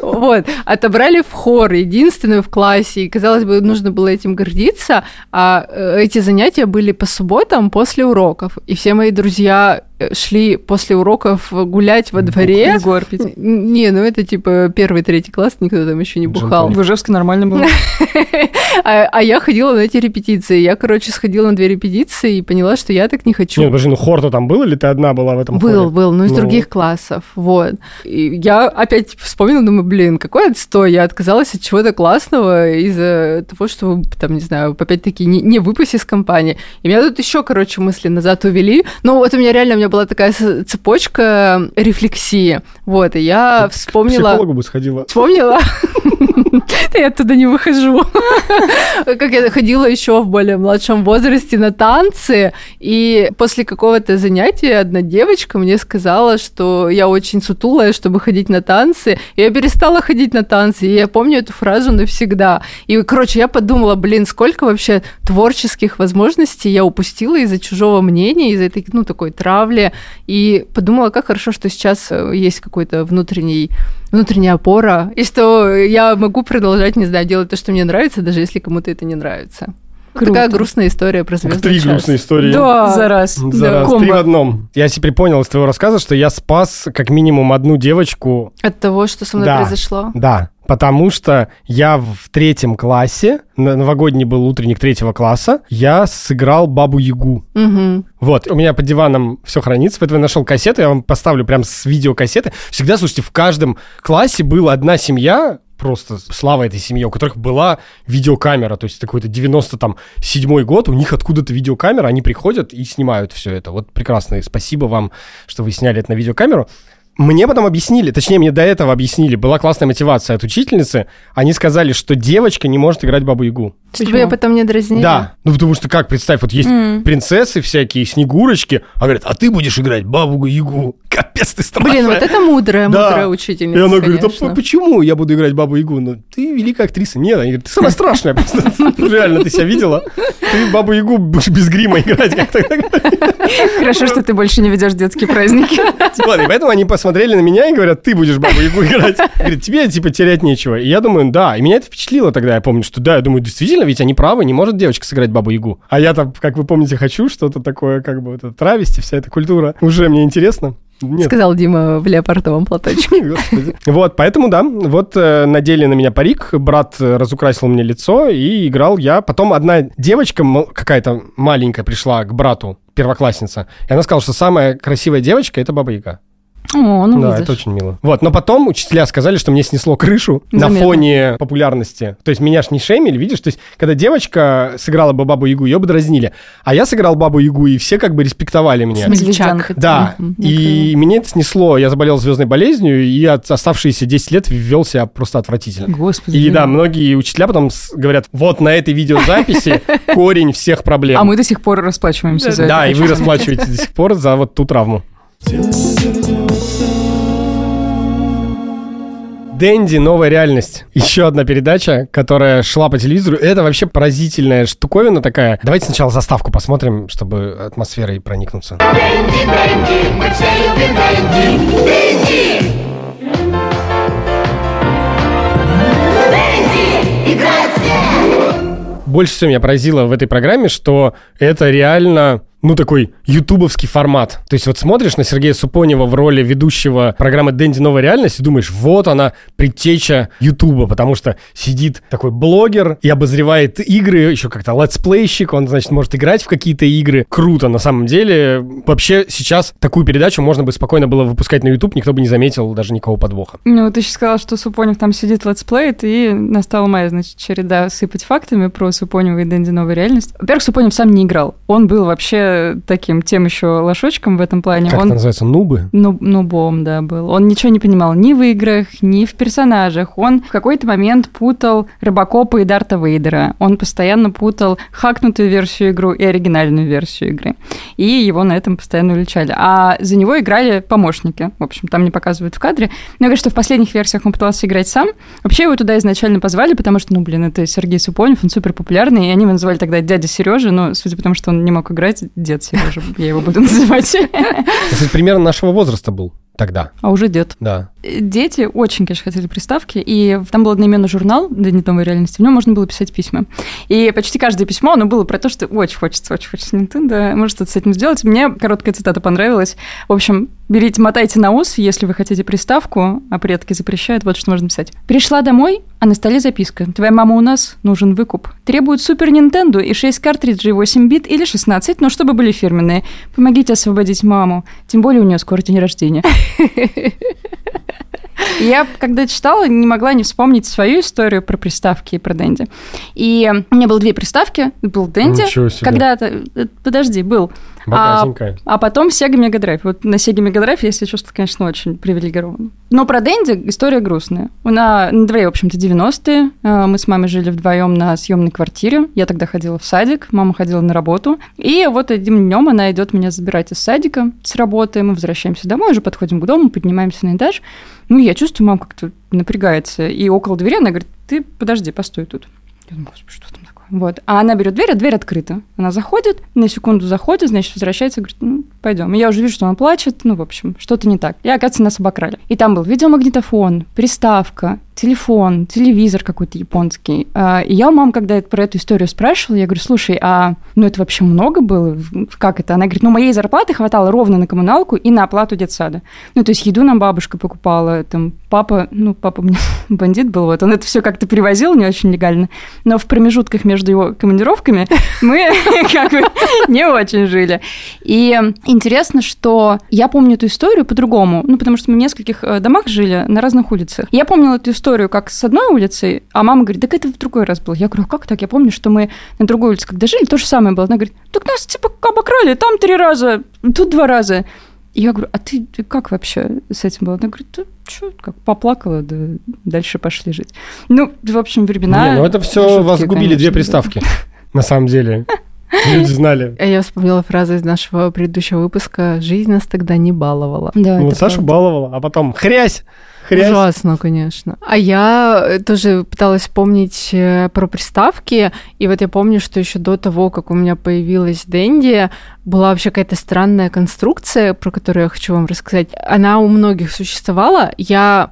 Вот, отобрали в хор, единственную в классе, и, казалось бы, нужно было этим гордиться, а э, эти занятия были по субботам после уроков, и все мои друзья шли после уроков гулять во дворе. Не, ну это типа первый, третий класс, никто там еще не бухал. В Ижевске нормально было. А, а я ходила на эти репетиции. Я, короче, сходила на две репетиции и поняла, что я так не хочу. Нет, подожди, ну хор-то там был или ты одна была в этом Был, был, но из Ну. других классов, вот. И я опять вспомнила, думаю, блин, какой отстой, я отказалась от чего-то классного из-за того, что, там, не знаю, опять-таки не, не выпасть из компании. И меня тут еще, короче, мысли назад увели. Ну, вот у меня реально, у меня была такая цепочка рефлексии, вот, и я К вспомнила... психологу бы сходила. Вспомнила? Я оттуда не выхожу. Как я ходила еще в более младшем возрасте на танцы, и после какого-то занятия одна девочка мне сказала, что я очень сутулая, чтобы ходить на танцы. И я перестала ходить на танцы, и я помню эту фразу навсегда. И, короче, я подумала, блин, сколько вообще творческих возможностей я упустила из-за чужого мнения, из-за этой, ну, такой травли. И подумала, как хорошо, что сейчас э, есть какой-то внутренний внутренняя опора, и что я могу продолжать, не знаю, делать то, что мне нравится, даже если кому-то это не нравится. Круто. Такая грустная история про звездный Три час. грустные истории. Да. За раз. За Да, раз. комбо. Три в одном. Я теперь припомнил из твоего рассказа, что я спас как минимум одну девочку. От того, что со мной Да. произошло. Да, потому что я в третьем классе, новогодний был утренник третьего класса, я сыграл Бабу-Ягу. Мгм. Вот, у меня под диваном все хранится, поэтому я нашел кассету, я вам поставлю прям с видеокассеты. Всегда, слушайте, в каждом классе была одна семья, просто слава этой семье, у которых была видеокамера, то есть это какой-то 97 год, у них откуда-то видеокамера, они приходят и снимают все это. Вот прекрасно, и спасибо вам, что вы сняли это на видеокамеру. Мне потом объяснили, точнее, мне до этого объяснили, была классная мотивация от учительницы, они сказали, что девочка не может играть Бабу-Ягу. Чтобы я потом не дразнила. Да, ну потому что как, представь, вот есть М. принцессы всякие, снегурочки, а говорят, а ты будешь играть бабу-ягу. Капец, ты страшная. Блин, вот это мудрая, Да. мудрая И учительница, она говорит, а конечно. почему я буду играть бабу-ягу? Ну, ты великая актриса. Нет, она говорит, ты самая страшная. просто. Реально, ты себя видела? Ты бабу-ягу будешь без грима играть. как-то. Хорошо, что ты больше не ведешь детские праздники. И поэтому они посмотрели на меня и говорят, ты будешь бабу-ягу играть. Говорит, тебе, типа, терять нечего. И я думаю, да. И меня это впечатлило тогда, я помню, что да, я думаю, действительно, ведь они правы, не может девочка сыграть бабу-ягу. А я там, как вы помните, хочу что-то такое, как бы, это травести, вся эта культура. Уже мне интересно. Нет. Сказал Дима в леопардовом платочке. Вот, поэтому, да, вот э, надели на меня парик, брат разукрасил мне лицо, и играл я. Потом одна девочка, какая-то маленькая, пришла к брату, первоклассница, и она сказала, что самая красивая девочка — это Баба Яга. О, ну да, видишь. это очень мило. Вот, но потом учителя сказали, что мне снесло крышу на Заметно. фоне популярности. То есть меня ж не шеймили, видишь? То есть когда девочка сыграла бы Бабу Ягу, ее бы дразнили. А я сыграл Бабу Ягу, и все как бы респектовали меня. Смельчак. Да, и меня это снесло. Я заболел звездной болезнью, и от оставшиеся 10 лет вел себя просто отвратительно. Господи. И да, многие учителя потом говорят, вот на этой видеозаписи корень всех проблем. А мы до сих пор расплачиваемся за это. Да, и вы Почему? расплачиваетесь до сих пор за вот ту травму. Дэнди, новая реальность. Еще одна передача, которая шла по телевизору. Это вообще поразительная штуковина такая. Давайте сначала заставку посмотрим, чтобы атмосферой проникнуться. мы все любим Дэнди. Дэнди! Дэнди! Все! Больше всего меня поразило в этой программе, что это реально, ну, такой ютубовский формат. То есть вот смотришь на Сергея Супонева в роли ведущего программы «Дэнди. Новая реальность» и думаешь, вот она, предтеча ютуба, потому что сидит такой блогер и обозревает игры, еще как-то летсплейщик, он, значит, может играть в какие-то игры. Круто, на самом деле. Вообще сейчас такую передачу можно бы спокойно было выпускать на YouTube, никто бы не заметил даже никакого подвоха. Ну, ты сейчас сказал, что Супонев там сидит летсплеит, и настала моя, значит, череда сыпать фактами про Супонева и Дэнди Новая реальность. Во-первых, Супонев сам не играл. Он был вообще таким тем еще лошочком в этом плане. Как он это называется? Нубы? Ну, нубом, да, был. Он ничего не понимал ни в играх, ни в персонажах. Он в какой-то момент путал Робокопа и Дарта Вейдера. Он постоянно путал хакнутую версию игры и оригинальную версию игры. И его на этом постоянно уличали. А за него играли помощники. В общем, там не показывают в кадре. Но я говорю, что в последних версиях он пытался играть сам. Вообще его туда изначально позвали, потому что, ну, блин, это Сергей Супонев, он супер популярный, и они его называли тогда дядя Сережа, но, судя по тому, что он не мог играть, дед Сережа, я его буду называть. Это примерно нашего возраста был тогда. А уже дед. Да. Дети очень, конечно, хотели приставки, и там был одноименный журнал «День новой реальности», в нем можно было писать письма. И почти каждое письмо, оно было про то, что очень хочется, очень хочется Nintendo, может что-то с этим сделать. Мне короткая цитата понравилась. В общем, берите, мотайте на ус, если вы хотите приставку, а предки запрещают, вот что можно писать. Пришла домой, а на столе записка. Твоя мама у нас, нужен выкуп. Требует Супер Нинтендо и 6 картриджей 8 бит или 16, но чтобы были фирменные. Помогите освободить маму. Тем более у нее скоро день рождения. Я, когда читала, не могла не вспомнить свою историю про приставки и про Дэнди. И у меня было две приставки. Был Дэнди. Когда-то... э, Подожди, был. А, Богатенькая. а потом Sega Mega Drive. Вот на Sega Mega Drive я себя чувствовала, конечно, очень привилегированно. Но про Дэнди история грустная. У на, на дворе, в общем-то, 90-е. Э, Мы с мамой жили вдвоем на съемной квартире. Я тогда ходила в садик, мама ходила на работу. И вот одним днем она идет меня забирать из садика с работы. Мы возвращаемся домой, уже подходим к дому, поднимаемся на этаж. Ну, я чувствую, мама как-то напрягается. И около двери она говорит, ты подожди, постой тут. Я думаю, господи, что там? Вот. А она берет дверь, а дверь открыта. Она заходит, на секунду заходит, значит, возвращается, говорит, ну, пойдем. Я уже вижу, что она плачет, ну, в общем, что-то не так. И, оказывается, нас обокрали. И там был видеомагнитофон, приставка, телефон, телевизор какой-то японский. А, И я у мамы, когда про эту историю спрашивала, я говорю, слушай, а ну это вообще много было? Как это? Она говорит, ну моей зарплаты хватало ровно на коммуналку и на оплату детсада. Ну то есть еду нам бабушка покупала, там папа, ну папа у меня бандит был, вот он это все как-то привозил не очень легально, но в промежутках между его командировками мы как бы не очень жили. И интересно, что я помню эту историю по-другому, ну потому что мы в нескольких э, домах жили на разных улицах. Я помнила эту историю как с одной улицы, а мама говорит, так это в другой раз было. Я говорю, а как так? Я помню, что мы на другой улице, когда жили, то же самое было. Она говорит, так нас типа обокрали, там три раза, тут два раза. И я говорю, а ты, как вообще с этим было? Она говорит, да что, как поплакала, да дальше пошли жить. Ну, в общем, времена... Не, ну это все вас губили две приставки. На самом деле. Люди знали. А Я вспомнила фразу из нашего предыдущего выпуска «Жизнь нас тогда не баловала». Да, Ну, вот Сашу правда. баловала, а потом хрясь, хрясь. Ужасно, конечно. А я э, тоже пыталась вспомнить э, про приставки, и вот я помню, что еще до того, как у меня появилась Дэнди, была вообще какая-то странная конструкция, про которую я хочу вам рассказать. Она у многих существовала. Я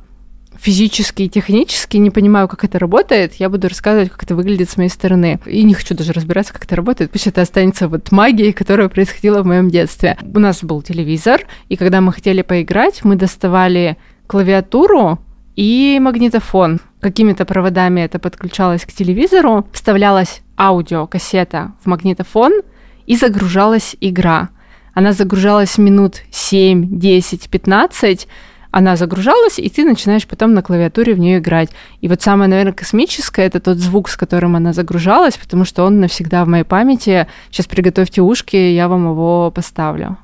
физически и технически не понимаю, как это работает, я буду рассказывать, как это выглядит с моей стороны. И не хочу даже разбираться, как это работает. Пусть это останется вот магией, которая происходила в моем детстве. У нас был телевизор, и когда мы хотели поиграть, мы доставали клавиатуру и магнитофон. Какими-то проводами это подключалось к телевизору, вставлялась аудиокассета в магнитофон и загружалась игра. Она загружалась минут 7, 10, 15, она загружалась, и ты начинаешь потом на клавиатуре в нее играть. И вот самое, наверное, космическое это тот звук, с которым она загружалась, потому что он навсегда в моей памяти. Сейчас приготовьте ушки, я вам его поставлю.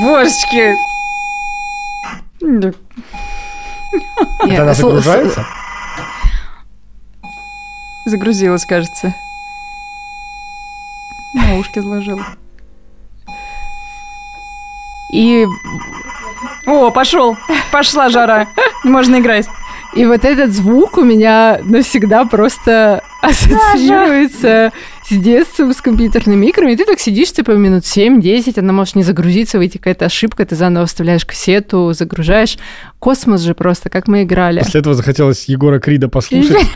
Божечки! Это она загружается? Загрузилась, кажется. На ушки сложила. И О, пошел! Пошла жара. Можно играть. И вот этот звук у меня навсегда просто ассоциируется с детством, с компьютерными играми. И ты так сидишь, типа, минут 7-10, она может не загрузиться, выйти какая-то ошибка, ты заново вставляешь кассету, загружаешь. Космос же просто, как мы играли. После этого захотелось Егора Крида послушать.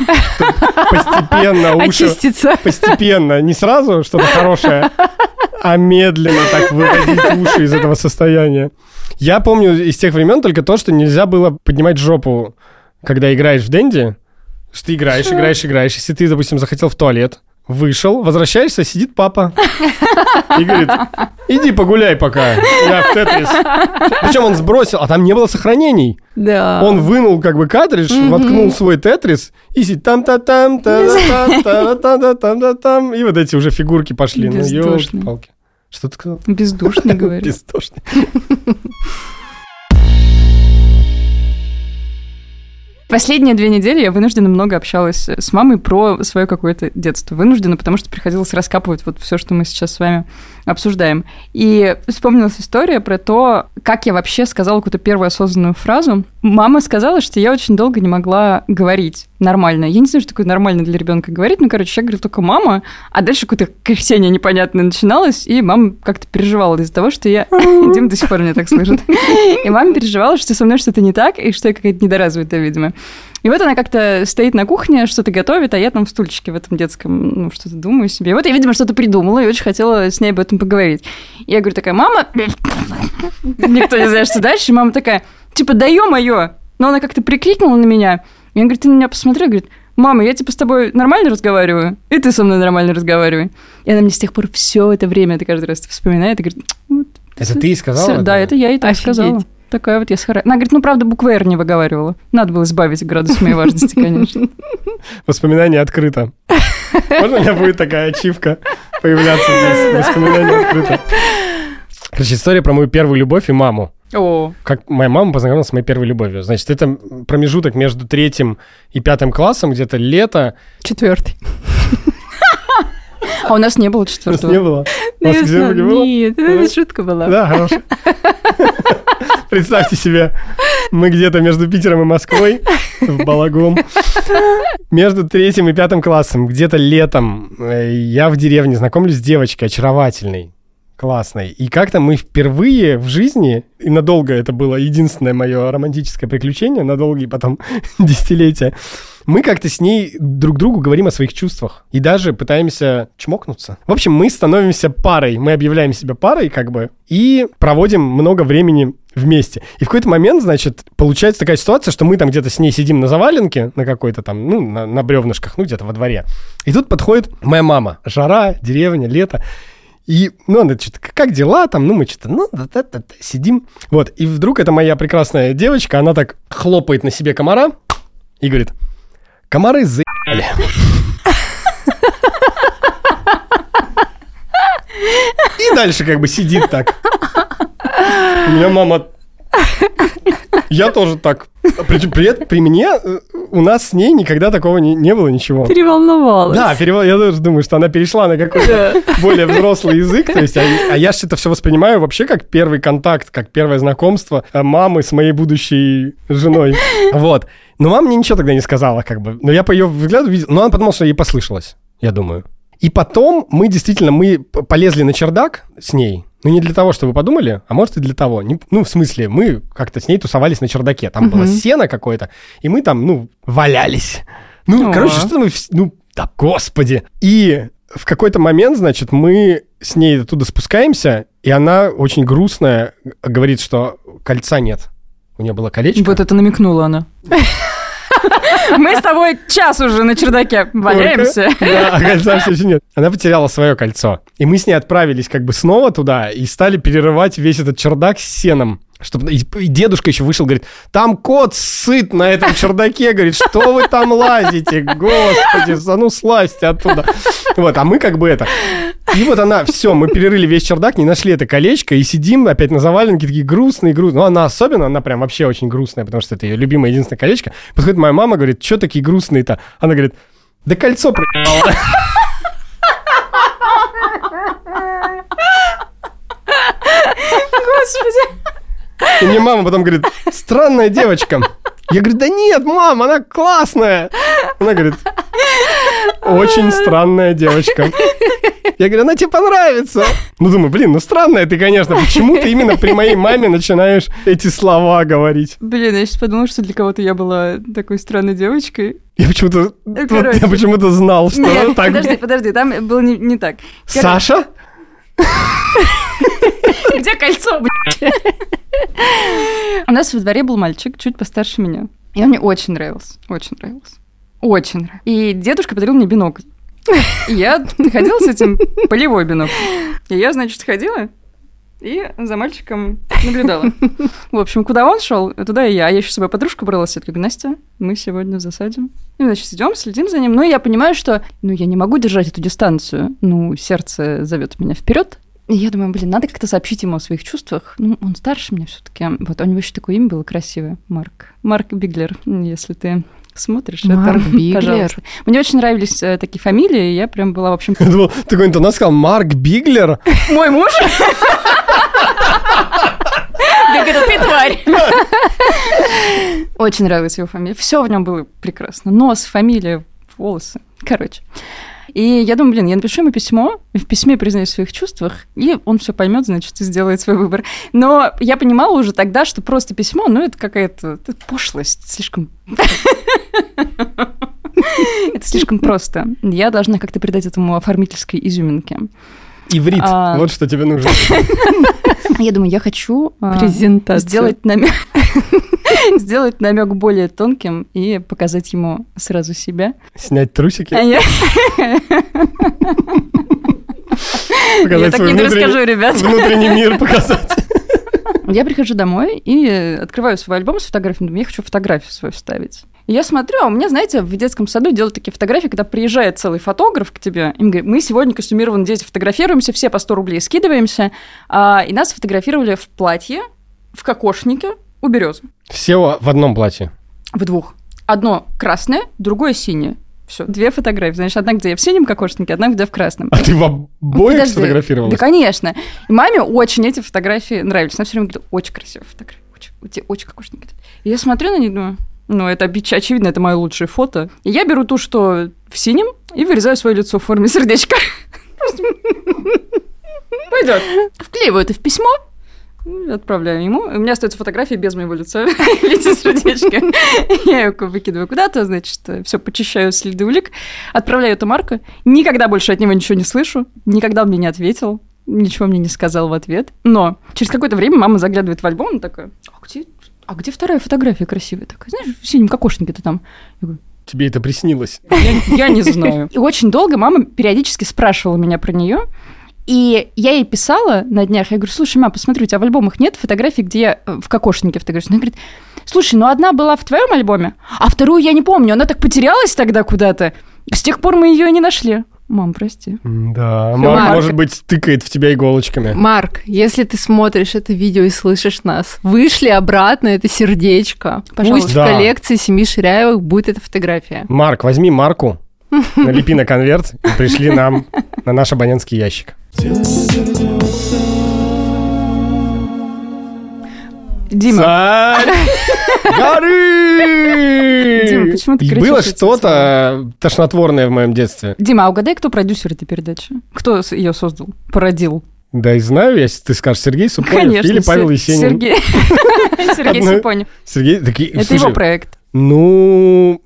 Постепенно уши... Очиститься. Постепенно. Не сразу что-то хорошее, а медленно так выводить уши из этого состояния. Я помню из тех времен только то, что нельзя было поднимать жопу, когда играешь в Дэнди. Что ты играешь, играешь, играешь. Если ты, допустим, захотел в туалет, вышел, возвращаешься, сидит папа и говорит, иди погуляй пока, я в Тетрис. Причем он сбросил, а там не было сохранений. Да. Он вынул как бы картридж, воткнул свой Тетрис и сидит там та там та там та там там та там и вот эти уже фигурки пошли. Ну, Бездушный. елки-палки. Что ты сказал? Бездушно, говорю. Бездушный. Последние две недели я вынуждена много общалась с мамой про свое какое-то детство. Вынуждена, потому что приходилось раскапывать вот все, что мы сейчас с вами обсуждаем. И вспомнилась история про то, как я вообще сказала какую-то первую осознанную фразу. Мама сказала, что я очень долго не могла говорить нормально. Я не знаю, что такое нормально для ребенка говорить. Ну, короче, я говорю только мама, а дальше какое-то кряхтение непонятное начиналось, и мама как-то переживала из-за того, что я... Дим до сих пор меня так слышит. И мама переживала, что со мной что-то не так, и что я какая-то недоразвитая, видимо. И вот она как-то стоит на кухне, что-то готовит, а я там в стульчике в этом детском, ну, что-то думаю себе. И вот я, видимо, что-то придумала и очень хотела с ней об этом поговорить. И я говорю такая, мама... Никто не знает, что дальше. И мама такая, типа, да ё-моё! Но она как-то прикрикнула на меня. И он говорит, ты на меня посмотри, говорит, мама, я типа с тобой нормально разговариваю, и ты со мной нормально разговаривай. И она мне с тех пор все это время, это каждый раз вспоминает, и говорит, вот, Это ты и сказала? всё, да, это я и так Офигеть. сказала. Такая вот я с хара- Она говорит, ну, правда, буквы «Р» не выговаривала. Надо было избавить градус моей важности, конечно. Воспоминание открыто. Можно у меня будет такая ачивка появляться здесь? Воспоминание открыто. Короче, история про мою первую любовь и маму. О, Как моя мама познакомилась с моей первой любовью. Значит, это промежуток между третьим и пятым классом, где-то лето. Четвертый. А у нас не было У нас четвертого. не было. У Ну, вас я в знаю. Екатеринбурге было? Нет, это шутка была. Да, хорошо. Представьте себе, мы где-то между Питером и Москвой, в Балагом, между третьим и пятым классом, где-то летом, э, я в деревне знакомлюсь с девочкой очаровательной, классной. И как-то мы впервые в жизни, и надолго это было единственное мое романтическое приключение, на долгие потом десятилетия, мы как-то с ней друг другу говорим о своих чувствах. И даже пытаемся чмокнуться. В общем, мы становимся парой. Мы объявляем себя парой, как бы, и проводим много времени вместе. И в какой-то момент, значит, получается такая ситуация, что мы там где-то с ней сидим на заваленке, на какой-то там, ну, на, на бревнышках, ну, где-то во дворе. И тут подходит моя мама. Жара, деревня, лето. И, ну, она что-то, как дела там? Ну, мы что-то, ну, да-да-да, сидим. Вот, и вдруг эта моя прекрасная девочка, она так хлопает на себе комара и говорит, комары заебали. И дальше как бы сидит так. У меня мама... Я тоже так. При, эт- при мне э, у нас с ней никогда такого не, не было ничего. Переволновалась. Да, перевод, я тоже думаю, что она перешла на какой-то более взрослый язык. То есть, а, а я же это все воспринимаю вообще как первый контакт, как первое знакомство э, мамы с моей будущей женой. Вот. Но мама мне ничего тогда не сказала, как бы. Но я по ее взгляду видел. Но она подумала, что ей послышалось, я думаю. И потом мы действительно, мы полезли на чердак с ней. Ну, не для того, чтобы подумали, а может и для того. Не- ну, в смысле, мы как-то с ней тусовались на чердаке. Там было Мгм. сено какое-то, и мы там, ну, валялись. Ну, О. короче, что мы... Ну, да, господи. И в какой-то момент, значит, мы с ней оттуда спускаемся, и она очень грустная говорит, что кольца нет. У нее было колечко. Вот это намекнула она. Мы с тобой час уже на чердаке валяемся. Да, а кольца все еще нет. Она потеряла свое кольцо. И мы с ней отправились как бы снова туда и стали перерывать весь этот чердак с сеном. Чтобы... И, дедушка еще вышел, говорит, там кот сыт на этом чердаке, говорит, что вы там лазите, господи, а ну слазьте оттуда. Вот, а мы как бы это... И вот она, все, мы перерыли весь чердак, не нашли это колечко, и сидим опять на заваленке, такие грустные, грустные. Ну, она особенно, она прям вообще очень грустная, потому что это ее любимое единственное колечко. Подходит моя мама, говорит, что такие грустные-то? Она говорит, да кольцо проебало. Господи. И мне мама потом говорит, странная девочка. Я говорю, да нет, мам, она классная. Она говорит, очень странная девочка. Я говорю, она тебе понравится. Ну, думаю, блин, ну странная ты, конечно. Почему ты именно при моей маме начинаешь эти слова говорить? Блин, я сейчас подумала, что для кого-то я была такой странной девочкой. Я почему-то, вот я почему-то знал, что Нет, так. подожди, подожди, там было не, не так. Короче, Саша? Где кольцо, блядь? У нас во дворе был мальчик, чуть постарше меня. И он мне очень нравился, очень нравился. Очень нравился. И дедушка подарил мне бинокль. И я ходила с этим полевой бинокль. И я, значит, ходила и за мальчиком наблюдала. В общем, куда он шел, туда и я. А я еще с собой подружку брала, я говорю, Настя, мы сегодня в засаде. И, значит, идем, следим за ним. Ну, я понимаю, что, ну, я не могу держать эту дистанцию. Ну, сердце зовет меня вперед. И я думаю, блин, надо как-то сообщить ему о своих чувствах. Ну, он старше меня все-таки. Вот у него еще такое имя было красивое. Марк. Марк Биглер, если ты смотришь. Марк это, Биглер. пожалуйста. Мне очень нравились э, такие фамилии, и я прям была, в общем... Я думал, такой интонат сказал, Марк Биглер. Мой муж? Я говорю, ты тварь. Очень нравилась его фамилия. Все в нем было прекрасно. Нос, фамилия, волосы. Короче. И я думаю, блин, я напишу ему письмо, в письме признаюсь в своих чувствах, и он все поймет, значит, и сделает свой выбор. Но я понимала уже тогда, что просто письмо, ну, это какая-то пошлость, слишком... Это слишком просто. Я должна как-то придать этому оформительской изюминке. Иврит. А. Вот что тебе нужно. Я думаю, я хочу а, сделать намек, сделать намек более тонким и показать ему сразу себя. Снять трусики. А я- так свой не внутренний- расскажу, ребят. Внутренний мир показать. Я прихожу домой и открываю свой альбом с фотографиями, думаю, я хочу фотографию свою вставить. И я смотрю, а у меня, знаете, в детском саду делают такие фотографии, когда приезжает целый фотограф к тебе, им говорит, мы сегодня костюмированные дети фотографируемся, все по 100 рублей скидываемся, а, и нас фотографировали в платье, в кокошнике у березы. Все в одном платье. В двух. Одно красное, другое синее. Все, две фотографии. Значит, одна, где я в синем кокошнике, одна, где в красном. А ты в обоих Подожди. сфотографировалась? Да, конечно. И маме очень эти фотографии нравились. Она все время говорит, очень красивая фотография. Очень, у тебя очень кокошники. И я смотрю на них, думаю, ну, это очевидно, это мое лучшее фото. И я беру ту, что в синем, и вырезаю свое лицо в форме сердечка. Пойдет. Вклеиваю это в письмо, отправляю ему. У меня остается фотография без моего лица в виде сердечка. Я ее выкидываю куда-то, значит, все почищаю следы улик, отправляю это Марку. Никогда больше от него ничего не слышу, никогда он мне не ответил, ничего мне не сказал в ответ. Но через какое-то время мама заглядывает в альбом и такая, а где, а где вторая фотография красивая такая? Знаешь, в синем кокошнике-то там. Я говорю, Тебе это приснилось? я, я не знаю. И очень долго мама периодически спрашивала меня про нее. И я ей писала на днях, я говорю, слушай, мама, посмотри, у тебя в альбомах нет фотографий, где я э, в кокошнике фотографируюсь. Она говорит, слушай, ну одна была в твоем альбоме, а вторую я не помню, она так потерялась тогда куда-то. С тех пор мы ее не нашли. Мам, прости. Да, Всё, Марк, Марк. может быть, тыкает в тебя иголочками. Марк, если ты смотришь это видео и слышишь нас, вышли обратно это сердечко. Пожалуйста. Пусть Да. в коллекции семьи Ширяевых будет эта фотография. Марк, возьми Марку, налепи на конверт и пришли нам на наш абонентский ящик. Дима, горы! Дима, почему ты кричишь Было что-то тошнотворное в моем детстве. Дима, а угадай, кто продюсер этой передачи? Кто ее создал, породил? Да и знаю, если ты скажешь Сергей Супонев Конечно, или Павел Есенин. Сергей. Сергей Супонев. Сергей, Это слушай, его проект. Ну,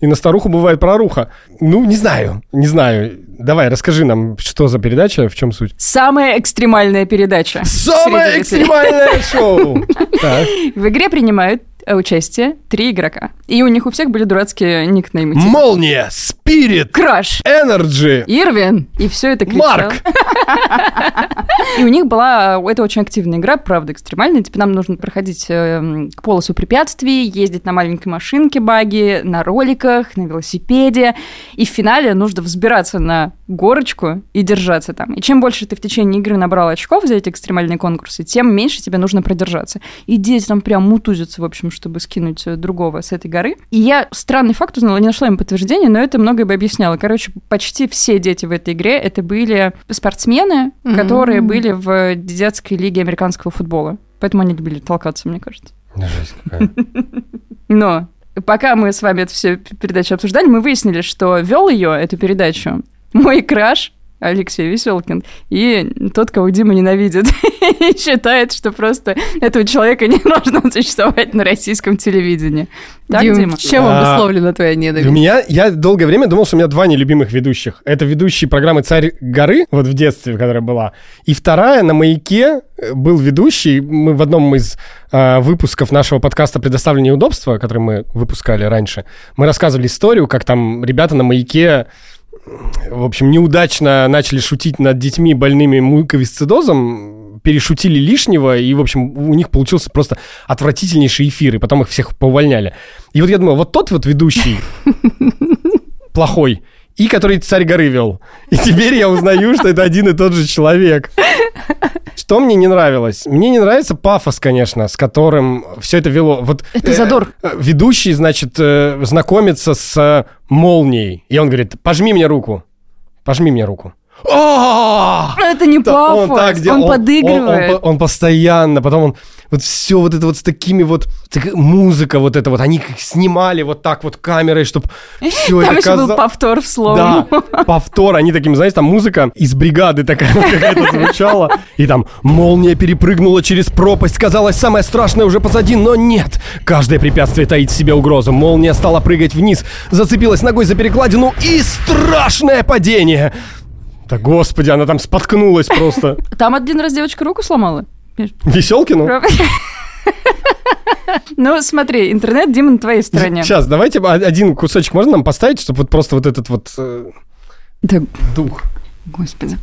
и на старуху бывает проруха. Ну, не знаю, не знаю. Давай, расскажи нам, что за передача, в чем суть? Самая экстремальная передача. Самое детей. экстремальное шоу! В игре принимают участие три игрока. И у них у всех были дурацкие никнеймы. типа Молния, Спирит, Краш, Энерджи, Ирвин. И все это кричало. Марк. И у них была, это очень активная игра, правда, экстремальная. Типа нам нужно проходить э, к полосу препятствий, ездить на маленькой машинке баги, на роликах, на велосипеде. И в финале нужно взбираться на горочку и держаться там. И чем больше ты в течение игры набрал очков за эти экстремальные конкурсы, тем меньше тебе нужно продержаться. И дети там прям мутузятся, в общем, чтобы скинуть э, другого с этой горы. И я странный факт узнала, не нашла им подтверждения, но это многое бы объясняло. Короче, почти все дети в этой игре это были спортсмены, Мгм. которые были в детской лиге американского футбола. Поэтому они любили толкаться, мне кажется. Жесть какая. Но пока мы с вами эту всю передачу обсуждали, мы выяснили, что вел ее, эту передачу, мой краш Алексей Веселкин, и тот, кого Дима ненавидит, и считает, что просто этого человека не должно существовать на российском телевидении. Так, Дим, Дима? чем А, обусловлена твоя У ненависть? меня, я долгое время думал, что у меня два нелюбимых ведущих. Это ведущий программы «Царь горы», вот в детстве, которая была. И вторая, на «Маяке» был ведущий. Мы в одном из э, выпусков нашего подкаста «Предоставление удобства», который мы выпускали раньше, мы рассказывали историю, как там ребята на «Маяке» в общем, неудачно начали шутить над детьми больными муковисцидозом, перешутили лишнего, и, в общем, у них получился просто отвратительнейший эфир, и потом их всех поувольняли. И вот я думаю, вот тот вот ведущий плохой, и который царь горы вел. И теперь я узнаю, что это один и тот же человек. Что мне не нравилось? Мне не нравится пафос, конечно, с которым все это вело. Вот, Это э, задор. э, ведущий, значит, э, знакомится с э, молнией. И он говорит, пожми мне руку. Пожми мне руку. А! Это не пафос, он, так дел- подыгрывает. Он, он- он постоянно, потом он вот все вот это вот с такими вот так- музыка вот это вот, они снимали вот так вот камерой, чтобы все Там это еще был повтор в слово. Да, повтор, они таким, знаете, там музыка из бригады такая вот какая-то звучала, и там молния перепрыгнула через пропасть, казалось, самое страшное уже позади, но нет. Каждое препятствие таит в себе угрозу. Молния стала прыгать вниз, зацепилась ногой за перекладину и страшное падение. Да господи, она там споткнулась просто. Там один раз девочка руку сломала. Веселкину? Ну, смотри, интернет, Дима, на твоей стороне. Сейчас, давайте один кусочек можно нам поставить, чтобы вот просто вот этот вот э, Да, дух. господи.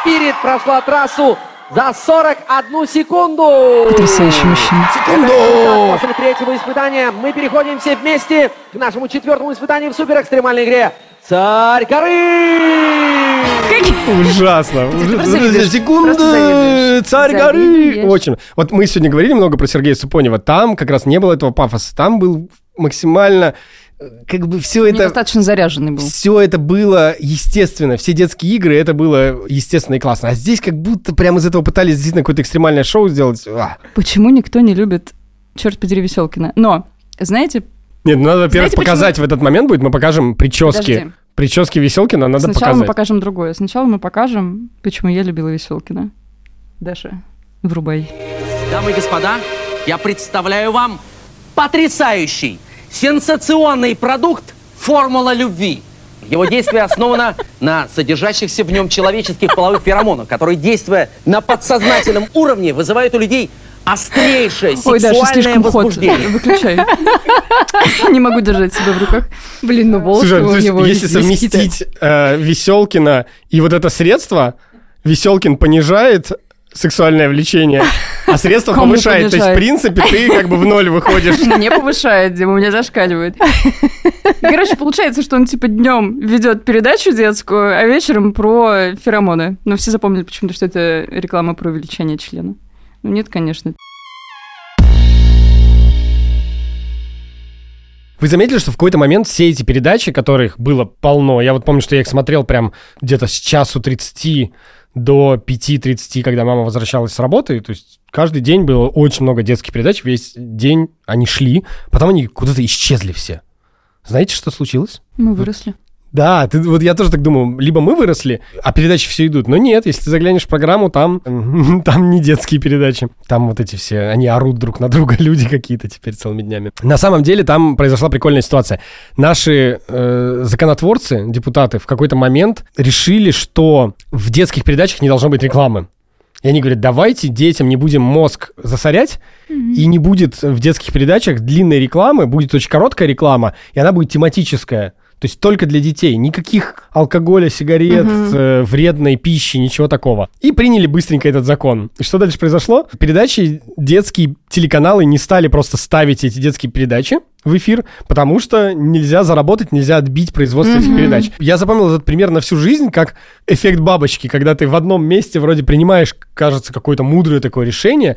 Спирит прошла трассу за 41 секунду. Потрясающий мужчина. Итак, После третьего испытания мы переходим все вместе к нашему четвертому испытанию в суперэкстремальной игре. Царь горы! Ужасно. Ужасно. завидуешь. царь горы. Очень. Вот мы сегодня говорили много про Сергея Супонева. Там как раз не было этого пафоса. Там был максимально как бы все это... Недостаточно заряженный был. Все это было естественно, все детские игры, это было естественно и классно. А здесь как будто прямо из этого пытались действительно какое-то экстремальное шоу сделать. А. Почему никто не любит, черт подери, Веселкина? Но, знаете, Нет, ну надо, во-первых, Знаете, почему- показать в этот момент будет, мы покажем прически. Подожди. Прически Веселкина надо сначала показать. мы покажем другое. Сначала мы покажем, почему я любила Веселкина. Даша, врубай. Дамы и господа, я представляю вам потрясающий, сенсационный продукт «Формула любви». Его действие основано на содержащихся в нем человеческих половых феромонах, которые, действуя на подсознательном уровне, вызывают у людей острейшее Ой, Даша, сексуальное слишком ход. возбуждение. Выключай. Не могу держать себя в руках. Блин, ну волосы у него если совместить э, Веселкина и вот это средство, Веселкин понижает сексуальное влечение, а средство Кому повышает. То есть, в принципе, ты как бы в ноль выходишь. Не повышает, Дима, у меня зашкаливает. Короче, получается, что он типа днем ведет передачу детскую, а вечером про феромоны. Но все запомнили почему-то, что это реклама про увеличение члена. Ну нет, конечно. Вы заметили, что в какой-то момент все эти передачи, которых было полно, я вот помню, что я их смотрел прям где-то с часу 30 до 5.30, когда мама возвращалась с работы, то есть каждый день было очень много детских передач, весь день они шли, потом они куда-то исчезли все. Знаете, что случилось? Мы выросли. Да, ты, вот я тоже так думаю, либо мы выросли, а передачи все идут. Но нет, если ты заглянешь в программу, там, там не детские передачи. Там вот эти все, они орут друг на друга, люди какие-то теперь целыми днями. На самом деле там произошла прикольная ситуация. Наши э, законотворцы, депутаты, в какой-то момент решили, что в детских передачах не должно быть рекламы. И они говорят, давайте детям не будем мозг засорять, и не будет в детских передачах длинной рекламы, будет очень короткая реклама, и она будет тематическая. То есть только для детей. Никаких алкоголя, сигарет, э, вредной пищи, ничего такого. И приняли быстренько этот закон. И что дальше произошло? Передачи, детские телеканалы не стали просто ставить эти детские передачи в эфир, потому что нельзя заработать, нельзя отбить производство этих передач. Я запомнил этот пример на всю жизнь, как эффект бабочки, когда ты в одном месте вроде принимаешь, кажется, какое-то мудрое такое решение,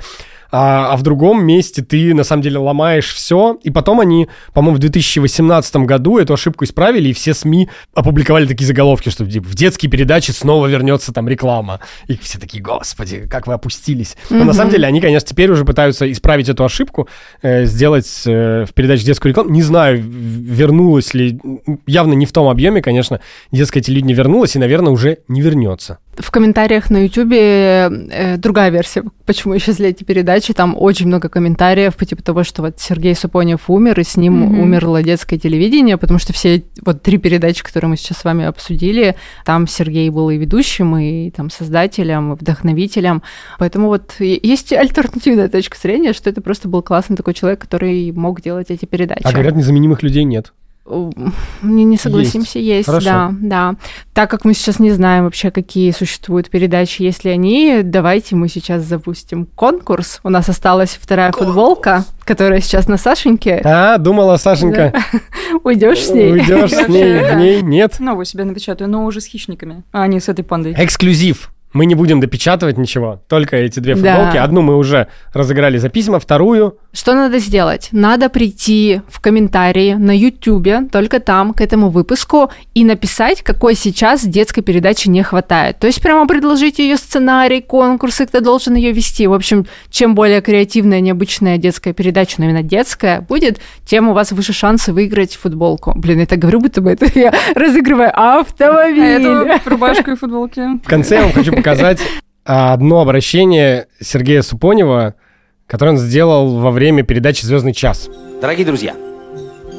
а, а в другом месте ты на самом деле ломаешь все. И потом они, по-моему, в 2018 году эту ошибку исправили, и все СМИ опубликовали такие заголовки, что типа, в детские передачи снова вернется там реклама. И все такие, господи, как вы опустились. Но на самом деле они, конечно, теперь уже пытаются исправить эту ошибку, э, сделать э, в передаче детскую рекламу. Не знаю, вернулась ли, явно не в том объеме, конечно, детское телевидение вернулось и, наверное, уже не вернется. В комментариях на Ютубе э, другая версия, почему исчезли эти передачи. Там очень много комментариев по типу того, что вот Сергей Супонев умер, и с ним Мгм. умерло детское телевидение, потому что все вот три передачи, которые мы сейчас с вами обсудили, там Сергей был и ведущим, и там создателем, и вдохновителем. Поэтому вот есть альтернативная точка зрения, что это просто был классный такой человек, который мог делать эти передачи. А говорят, незаменимых людей нет. Не, не согласимся, есть, Хорошо. да, да. Так как мы сейчас не знаем вообще, какие существуют передачи, если они, давайте мы сейчас запустим конкурс. У нас осталась вторая футболка, которая сейчас на Сашеньке. А, думала, Сашенька, Уйдешь с ней? уйдешь с ней, в ней нет. Новую себе напечатаю, но уже с хищниками, а не с этой пандой. Эксклюзив. Мы не будем допечатывать ничего, только эти две Да. футболки. Одну мы уже разыграли за письма, вторую... Что надо сделать? Надо прийти в комментарии на Ютубе, только там, к этому выпуску, и написать, какой сейчас детской передачи не хватает. То есть прямо предложить ее сценарий, конкурсы, кто должен ее вести. В общем, чем более креативная, необычная детская передача, но именно детская будет, тем у вас выше шансы выиграть футболку. Блин, я так говорю, будто бы это я разыгрываю автомобиль. А эту рубашку и футболки. В конце я вам хочу показать а, одно обращение Сергея Супонева, которое он сделал во время передачи «Звездный час». Дорогие друзья,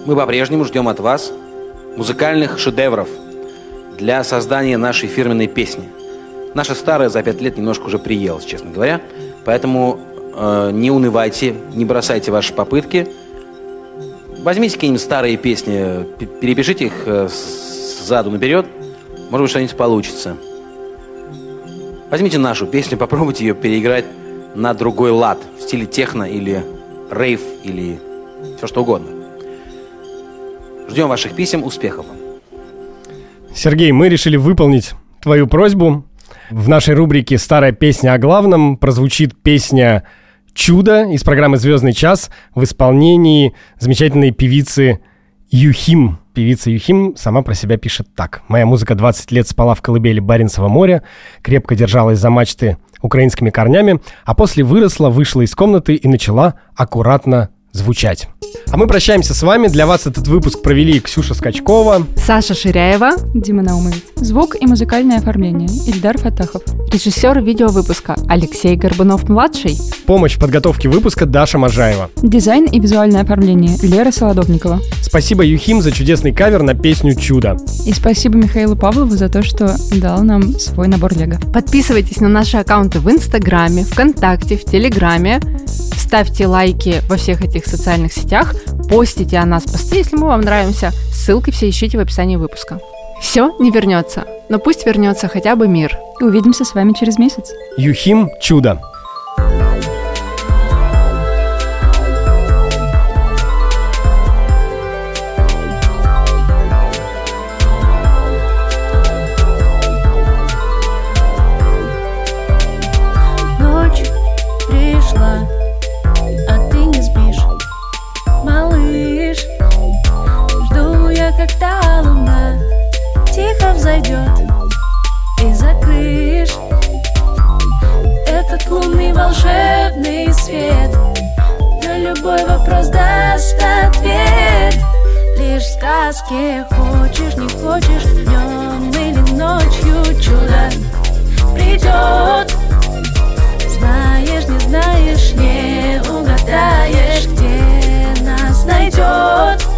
мы по-прежнему ждем от вас музыкальных шедевров для создания нашей фирменной песни. Наша старая за пять лет немножко уже приелась, честно говоря. Поэтому э, не унывайте, не бросайте ваши попытки. Возьмите какие-нибудь старые песни, перепишите их э, сзаду наперед. Может быть, что-нибудь получится. Возьмите нашу песню, попробуйте ее переиграть на другой лад в стиле техно или рейв или все что угодно. Ждем ваших писем, успехов вам. Сергей, мы решили выполнить твою просьбу. В нашей рубрике «Старая песня о главном» прозвучит песня «Чудо» из программы «Звездный час» в исполнении замечательной певицы Юхим. Певица Юхим сама про себя пишет так. «Моя музыка 20 лет спала в колыбели Баренцева моря, крепко держалась за мачты украинскими корнями, а после выросла, вышла из комнаты и начала аккуратно звучать. А мы прощаемся с вами. Для вас этот выпуск провели Ксюша Скачкова, Саша Ширяева, Дима Наумович. Звук и музыкальное оформление. Ильдар Фатахов. режиссер видеовыпуска Алексей Горбунов-младший. помощь в подготовке выпуска Даша Можаева. Дизайн и визуальное оформление. Лера Солодовникова. Спасибо Юхим за чудесный кавер на песню «Чудо». И спасибо Михаилу Павлову за то, что дал нам свой набор лего. Подписывайтесь на наши аккаунты в Инстаграме, ВКонтакте, в Телеграме. Ставьте лайки во всех этих социальных сетях. Постите о нас посты, если мы вам нравимся. Ссылки все ищите в описании выпуска. Все не вернется, но пусть вернется хотя бы мир. И увидимся с вами через месяц. Юхим «Чудо». Тихо взойдет и закрышь этот лунный волшебный свет. На любой вопрос даст ответ. Лишь в сказке хочешь, не хочешь, днем или ночью чудо придет. Знаешь, не знаешь, не угадаешь, где нас найдет.